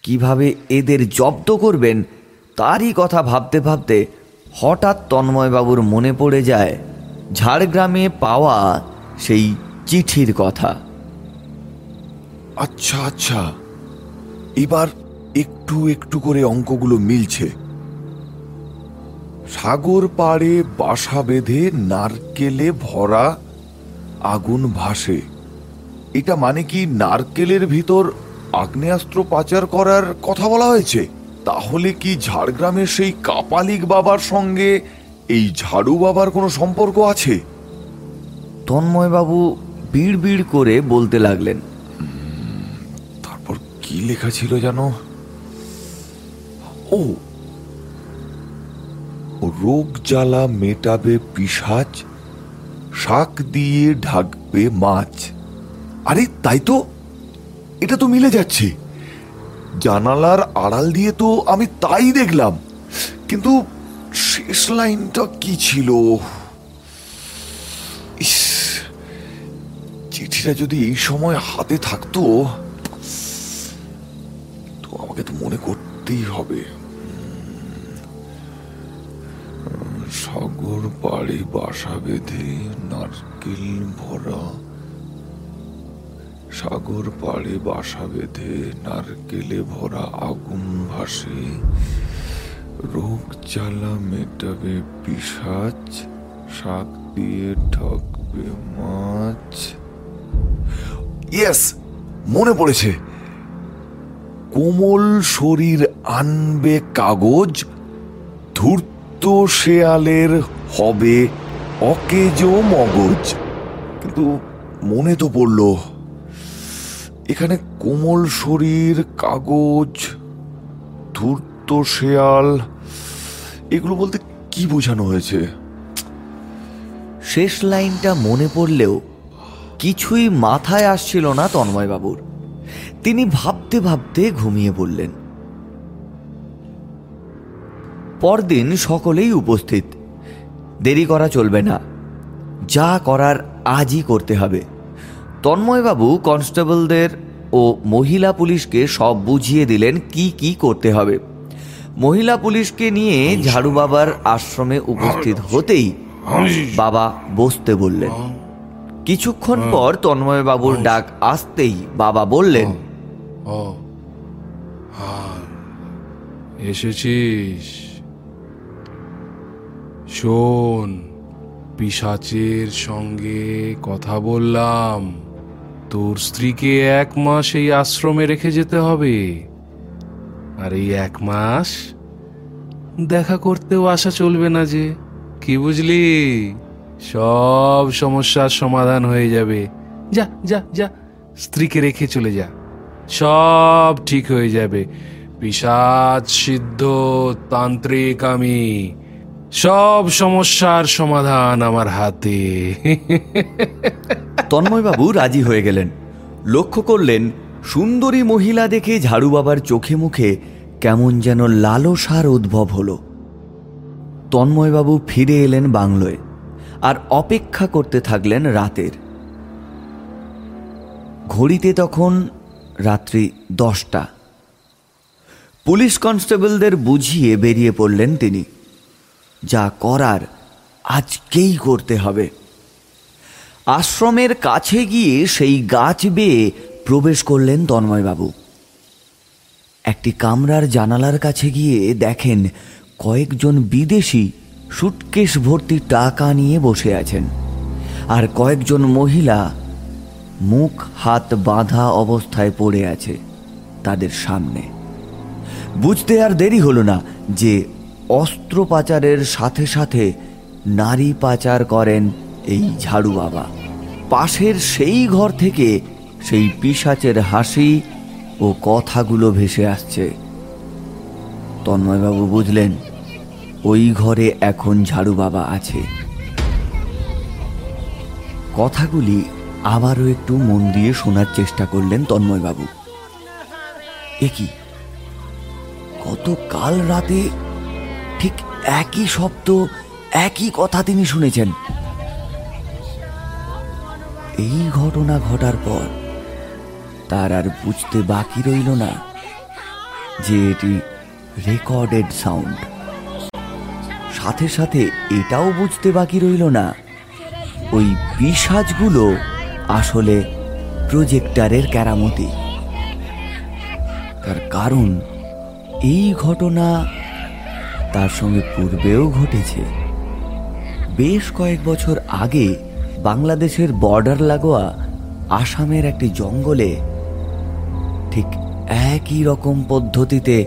কীভাবে এদের জব্দ করবেন, তারই কথা ভাবতে ভাবতে হঠাৎ তন্ময়বাবুর মনে পড়ে যায়, ঝাড়গ্রামে পাওয়া সেই চিঠির কথা। আচ্ছা আচ্ছা। এবার একটু একটু করে অঙ্কগুলো মিলছে। সাগর পাড়ে বাসা বেঁধে নারকেলে ভরা আগুন ভাসে। এটা মানে কি নারকেলের ভিতর আগ্নেয়াস্ত্র পাচার করার কথা বলা হয়েছে? তাহলে কি ঝাড়গ্রামের সেই কাপালিক বাবার সঙ্গে এই ঝাড়ু বাবার কোনো সম্পর্ক আছে? তন্ময়বাবু বিড় বিড় করে বলতে লাগলেন তারপর কি লেখা ছিল জানো? ও রোগ জ্বালা মেটাবে পিসাচ শাক দিয়ে ঢাকবে মাছ। আরে, তাই তো? এটা তো মিলে যাচ্ছে। জানালার আড়াল দিয়ে তো আমি তাই দেখলাম। কিন্তু শেষ লাইনটা কি ছিল? চিঠিটা যদি এই সময় হাতে থাকতো, তো আমাকে তো মনে করতেই হবে। সাগর পাড়ে বাসা বেঁধে নারকেল ভরা। সাগর পাড়ে বাসা বেঁধে নারকেলে ভরা আগুন ভাসে। রোগ জ্বালা মেটাবে পিসাচ শাক দিয়ে ঢাকবে মাছ। ইয়েস মনে পড়েছে। কোমল শরীর আনবে কাগজ, ধূর্ত শেয়ালের হবে অকেজ মগজ। কিন্তু মনে তো পড়ল, এখানে কোমল শরীর, কাগজ, ধূর্ত শেয়াল, এগুলো বলতে কি বোঝানো হয়েছে? শেষ লাইনটা মনে পড়লেও কিছুই মাথায় আসছিল না তন্ময়বাবুর। তিনি ভাবতে ভাবতে ঘুমিয়ে পড়লেন। পরদিন সকলেই উপস্থিত। দেরি করা চলবে না। যা করার আজই করতে হবে। তন্ময়বাবু কনস্টেবলদের ও মহিলা পুলিশকে সব বুঝিয়ে দিলেন কি কি করতে হবে। মহিলা পুলিশকে নিয়ে ঝাড়ু বাবার আশ্রমে উপস্থিত হতেই বাবা বসতে বললেন। কিছুক্ষণ পর তন্ময়বাবুর ডাক আসতেই বাবা বললেন ও। এসেছিস। শোন পিসাচের সঙ্গে কথা বললাম। তোর স্ত্রীকে এক মাস এই আশ্রমে রেখে যেতে হবে। আর এই এক মাস দেখা করতেও আসা চলবে না যে। কি বুঝলি? সব সমস্যার সমাধান হয়ে যাবে। যা যা যা, স্ত্রীকে রেখে চলে যা। সব ঠিক হয়ে যাবে। পিসাচ সিদ্ধ, তান্ত্রিক আমি। সব সমস্যার সমাধান আমার হাতে। [LAUGHS] তন্ময়বাবু রাজি হয়ে গেলেন। লক্ষ্য করলেন, সুন্দরী মহিলা দেখে ঝাড়ু বাবার চোখে মুখে কেমন যেন লালসার উদ্ভব হলো। তন্ময়বাবু ফিরে এলেন বাংলোয়। আর অপেক্ষা করতে থাকলেন রাতের। ঘড়িতে তখন রাত্রি দশটা। পুলিশ কনস্টেবলদের বুঝিয়ে বেরিয়ে পড়লেন তিনি। যা করার আজকেই করতে হবে। আশ্রমের কাছে গিয়ে সেই গাছ বেয়ে প্রবেশ করলেন তন্ময়বাবু। একটি কামরার জানালার কাছে গিয়ে দেখেন কয়েকজন বিদেশি সুটকেশ ভর্তি টাকা নিয়ে বসে আছেন। আর কয়েকজন মহিলা মুখ হাত বাঁধা অবস্থায় পড়ে আছে তাদের সামনে। বুঝতে আর দেরি হলো না যে অস্ত্র পাচারের সাথে সাথে নারী পাচার করেন এই ঝাড়ু বাবা। পাশের সেই ঘর থেকে সেই পিসাচের হাসি ও কথাগুলো ভেসে আসছে। তন্ময়বাবু বুঝলেন ওই ঘরে এখন ঝাড়ু বাবা আছে। কথাগুলি আবারও একটু মন দিয়ে শোনার চেষ্টা করলেন তন্ময়বাবু। এ কি? গত কাল রাতে ঠিক একই শব্দ, একই কথা তিনি শুনেছেন। এই ঘটনা ঘটার পর তার আর বুঝতে বাকি রইল না যে এটি রেকর্ডেড সাউন্ড। সাথে সাথে এটাও বুঝতে বাকি রইল না। ওই পিসাজগুলো আসলে প্রজেক্টারের কেরামতি। তার কারণ, এই ঘটনা তার সঙ্গে পূর্বেও ঘটেছে। বেশ কয়েক বছর আগে বাংলাদেশের বর্ডার লাগোয়া আসামের একটি জঙ্গলে ঠিক একই রকম পদ্ধতিতে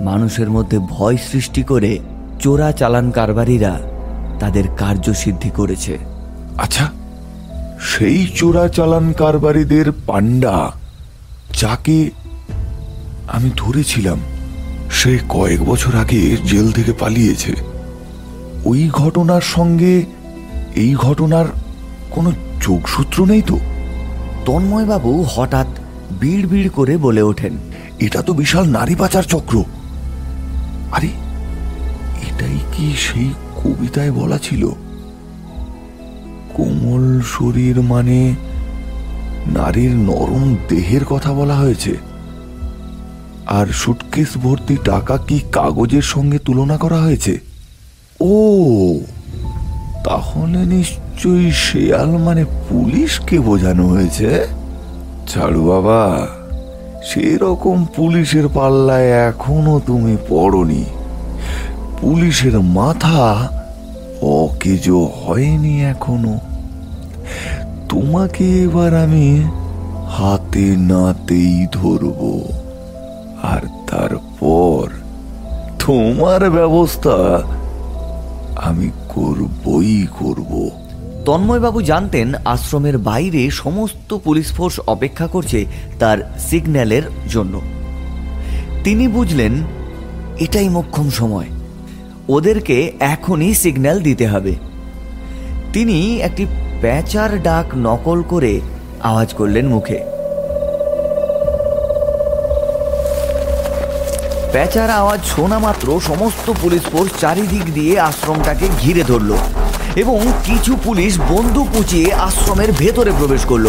মানুষের মধ্যে ভয় সৃষ্টি করে চোরা চালান কারবারিরা তাদের কার্যসিদ্ধি করেছে। আচ্ছা সেই চোরা চালান কারবারিদের পান্ডা যাকে আমি ধরেছিলাম সে কয়েক বছর আগে জেল থেকে পালিয়েছে। ওই ঘটনার সঙ্গে এই ঘটনার কোনো যোগসূত্র নেই তো? তন্ময়বাবু হঠাৎ বিড় বিড় করে বলে ওঠেন। এটা তো বিশাল নারী পাচার চক্র। আরে এটাই কি সেই কবিতায় বলা ছিল? কোমল শরীর মানে নারীর নরম দেহের কথা বলা হয়েছে। আর সুটকেস ভর্তি টাকা কি কাগজের সঙ্গে তুলনা করা হয়েছে? ও, তাহলে নিশ্চয়ই শেয়াল মানে পুলিশকে বোঝানো হয়েছে? ছাড়ু বাবা, সেরকম পুলিশের পাল্লায় এখনও তুমি পড়নি। পুলিশের মাথা অকেজো হয়নি এখনও, তোমাকে এবার আমি হাতে নাতেই ধরবো। আর তারপর তোমার ব্যবস্থা আমি করবই করব। তন্ময়বাবু জানতেন আশ্রমের বাইরে সমস্ত পুলিশ ফোর্স অপেক্ষা করছে তার সিগন্যালের জন্য। তিনি বুঝলেন, এটাই মোক্ষম সময়। ওদেরকে এখনই সিগন্যাল দিতে হবে। তিনি একটি প্যাঁচার ডাক নকল করে আওয়াজ করলেন মুখে। প্যাচার আওয়াজ শোনা মাত্র সমস্ত পুলিশ ফোর্স চারিদিক দিয়ে আশ্রমটাকে ঘিরে ধরলো এবং কিছু পুলিশ বন্দুক উঁচিয়ে আশ্রমের ভেতরে প্রবেশ করল।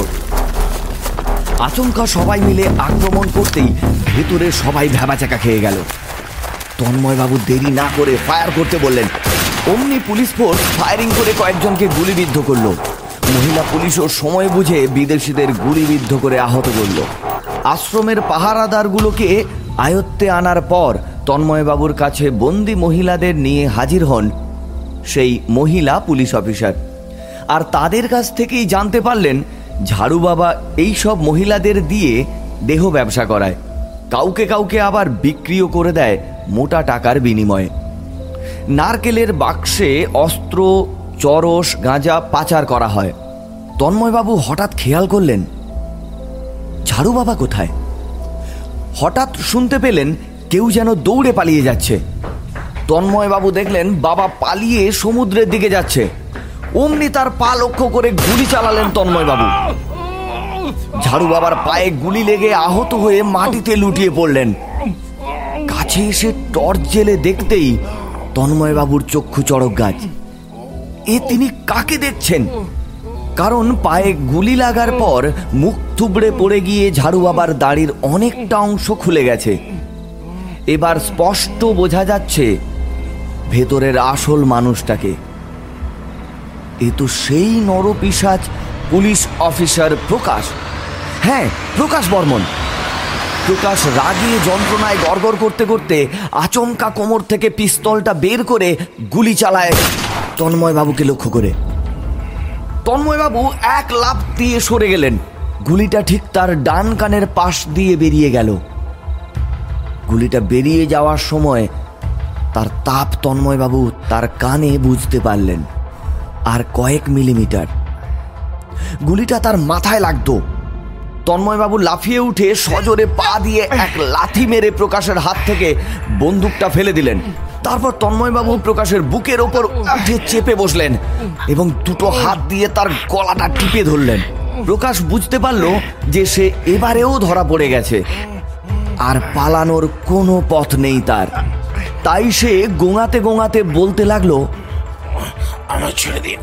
আচমকা সবাই মিলে আক্রমণ করতেই ভেতরে সবাই ভ্যাবাচাকা খেয়ে গেল। তন্ময়বাবু দেরি না করে ফায়ার করতে বললেন। অমনি পুলিশ ফোর্স ফায়ারিং করে কয়েকজনকে গুলিবিদ্ধ করল। মহিলা পুলিশও সময় বুঝে বিদেশিদের গুলিবিদ্ধ করে আহত করল। আশ্রমের পাহারাদারগুলোকে আয়ত্তে আনার পর তন্ময়বাবুর কাছে বন্দি মহিলাদের নিয়ে হাজির হন সেই মহিলা পুলিশ অফিসার। আর তাদের কাছ থেকেই জানতে পারলেন, ঝাড়ু বাবা এইসব মহিলাদের দিয়ে দেহ ব্যবসা করায়। কাউকে কাউকে আবার বিক্রিও করে দেয় মোটা টাকার বিনিময়ে। নারকেলের বাক্সে অস্ত্র, চরস, গাঁজা পাচার করা হয়। তন্ময়বাবু হঠাৎ খেয়াল করলেন, ঝাড়ু বাবা কোথায়? হঠাৎ শুনতে পেলেন কেউ যেন দৌড়ে পালিয়ে যাচ্ছে। তন্ময়বাবু দেখলেন বাবা পালিয়ে সমুদ্রের দিকে যাচ্ছে। অমনি তার পা লক্ষ্য করে গুলি চালালেন তন্ময়বাবু। ঝাড়ু বাবার পায়ে গুলি লেগে আহত হয়ে মাটিতে লুটিয়ে পড়লেন। কাছে এসে টর্চ জেলে দেখতেই তন্ময়বাবুর চক্ষু চড়ক গাছ। এ তিনি কাকে দেখছেন? কারণ পায়ে গুলি লাগার পর মুখ থুবড়ে পড়ে গিয়ে ঝাড়ু বাবার দাড়ির অনেকটা অংশ খুলে গেছে। এবার স্পষ্ট বোঝা যাচ্ছে ভেতরের আসল মানুষটাকে। এ তো সেই নরপিসাজ পুলিশ অফিসার প্রকাশ। হ্যাঁ প্রকাশ বর্মন। প্রকাশ রাগিয়ে যন্ত্রণায় গড়গড় করতে করতে আচমকা কোমর থেকে পিস্তলটা বের করে গুলি চালায় তন্ময়বাবুকে লক্ষ্য করে। তন্ময়বাবু এক লাফ দিয়ে সরে গেলেন। গুলিটা ঠিক তার ডান কানের পাশ দিয়ে বেরিয়ে গেল। গুলিটা বেরিয়ে যাওয়ার সময় তার তাপ তন্ময়বাবু তার কানে বুঝতে পারলেন। আর কয়েক মিলিমিটার। গুলিটা তার মাথায় লাগতো। তন্ময়বাবু লাফিয়ে উঠে সজোরে পা দিয়ে এক লাথি মেরে প্রকাশের হাত থেকে বন্দুকটা ফেলে দিলেন। তারপর তন্ময়বাবু প্রকাশের বুকের ওপর উঠে চেপে বসলেন এবং দুটো হাত দিয়ে তার গলাটা টিপে ধরলেন। প্রকাশ বুঝতে পারল যে সে এবারেও ধরা পড়ে গেছে। আর পালানোর কোনো পথ নেই তার। তাই সে গোঙাতে গোঙাতে বলতে লাগল, আমার ছেড়ে দিন।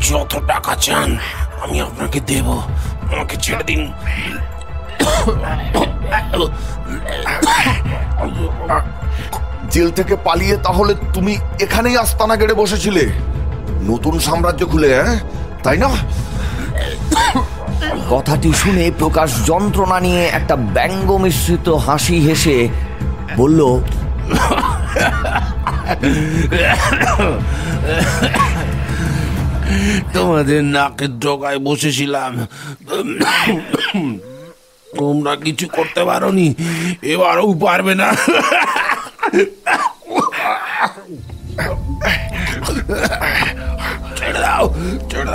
যত টাকা চান, আমি আপনাকে দেব। আমাকে ছেড়ে দিন। জেল থেকে পালিয়ে তাহলে তুমি এখানেই আস্তানা গেড়ে বসেছিলে। নতুন সাম্রাজ্য খুলে হ্যাঁ? তাই না? কথাটি শুনে প্রকাশ যন্ত্রণা নিয়ে একটা ব্যঙ্গ মিশ্রিত হাসি হেসে বলল তোমাদের নাকের ডগায় বসেছিলাম। তোমরা কিছু করতে পারোনি, এবারও পারবে না।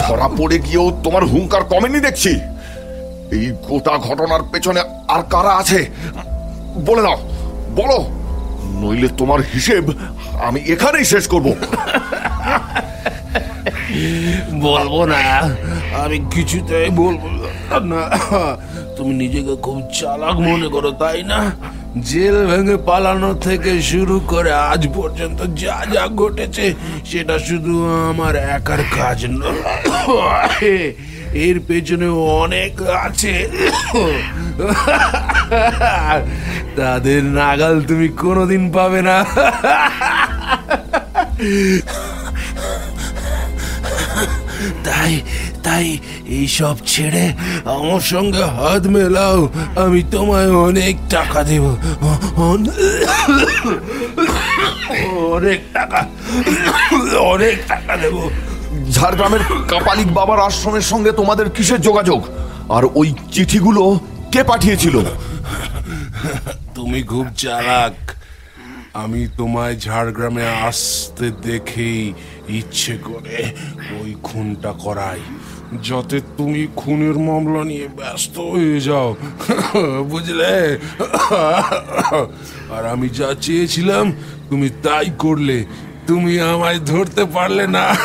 ধরা পড়ে গিয়েও তোমার হুঙ্কার কমেনি দেখছি। এই গোটা ঘটনার পেছনে আর কারা আছে? বলে দাও, বলো। নইলে তোমার হিসেব আমি এখানেই শেষ করব। বলব না। আমি কিছুতেই বলব না। তুমি নিজেকে খুব চালাক মনে করো, তাই না? জেল ভেঙে পালানো থেকে শুরু করে আজ পর্যন্ত যা যা ঘটেছে, সেটা শুধু আমার একার কাজ নয়। এর পেছনে অনেক আছে। তাদের নাগাল তুমি কোনোদিন পাবে না। তাই তাই এইসব ছেড়ে আমার সঙ্গে হাত মেলাও। আমি তোমায় অনেক টাকা দেব। অনেক টাকা অনেক টাকা দেব। ঝাড়গ্রামের কাপালিক বাবার আশ্রমের সঙ্গে তোমাদের কিসের যোগাযোগ? আর ওই চিঠিগুলো কে পাঠিয়েছিল? তুমি খুব চালাক। আমি তোমায় ঝাড়গ্রামে আসতে দেখেই ইচ্ছে করে ওই খুনটা করাই, যাতে তুমি খুনের মামলা নিয়ে ব্যস্ত হয়ে যাও। বুঝলে? আর আমি যা চেয়েছিলাম, তুমি তাই করলে। তুমি আমায় ধরতে পারলে না।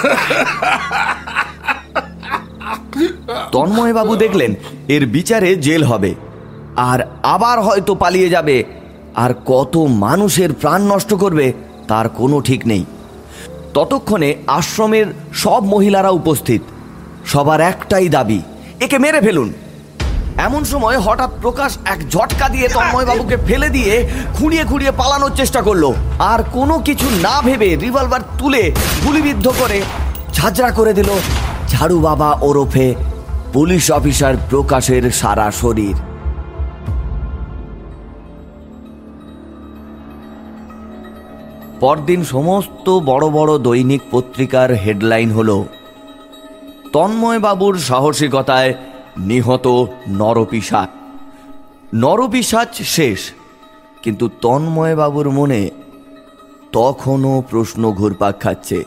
তন্ময়বাবু দেখলেন, এর বিচারে জেল হবে। আর আবার হয়তো পালিয়ে যাবে। আর কত মানুষের প্রাণ নষ্ট করবে, তার কোনো ঠিক নেই। ততক্ষণে আশ্রমের সব মহিলারা উপস্থিত। সবার একটাই দাবি, একে মেরে ফেলুন। এমন সময় হঠাৎ প্রকাশ এক ঝটকা দিয়ে তন্ময়বাবুকে ফেলে দিয়ে খুঁড়িয়ে খুঁড়িয়ে পালানোর চেষ্টা করল। আর কোনো কিছু না ভেবে রিভলভার তুলে গুলিবিদ্ধ করে ঝাঁঝরা করে দিল ঝাড়ু বাবা ওরফে পুলিশ অফিসার প্রকাশের সারা শরীর। পরদিন সমস্ত বড় বড় দৈনিক পত্রিকার হেডলাইন হলো, তন্ময়বাবুর সাহসিকতায় নিহত নরপিসাচ নরপিসাচ শেষ, কিন্তু তন্ময়বাবুর মনে তখনও প্রশ্ন ঘুরপাক খাচ্ছে।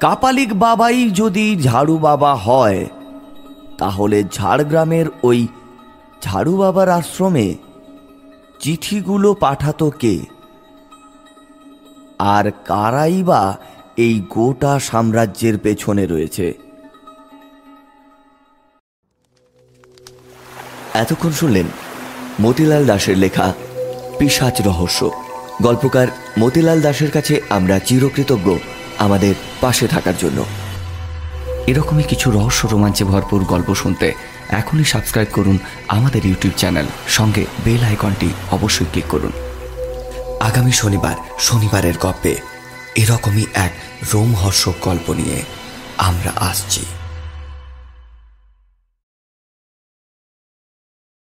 কাপালিক বাবাই যদি ঝাড়ু বাবা হয়, তাহলে ঝাড়গ্রামের ওই ঝাড়ু বাবার আশ্রমে চিঠিগুলো পাঠাতো কে? আর কারাই বা এই গোটা সাম্রাজ্যের পেছনে রয়েছে। এতক্ষণ শুনলেন মতিলাল দাসের লেখা পিসাচ রহস্য। গল্পকার মতিলাল দাসের কাছে আমরা চিরকৃতজ্ঞ আমাদের পাশে থাকার জন্য। এরকমই কিছু রহস্য রোমাঞ্চে ভরপুর গল্প শুনতে এখনই সাবস্ক্রাইব করুন আমাদের ইউটিউব চ্যানেল। সঙ্গে বেল আইকনটি অবশ্যই ক্লিক করুন। আগামী শনিবার শনিবারের গল্পে এরকমই এক রোমহর্ষক গল্প নিয়ে আমরা আসছি।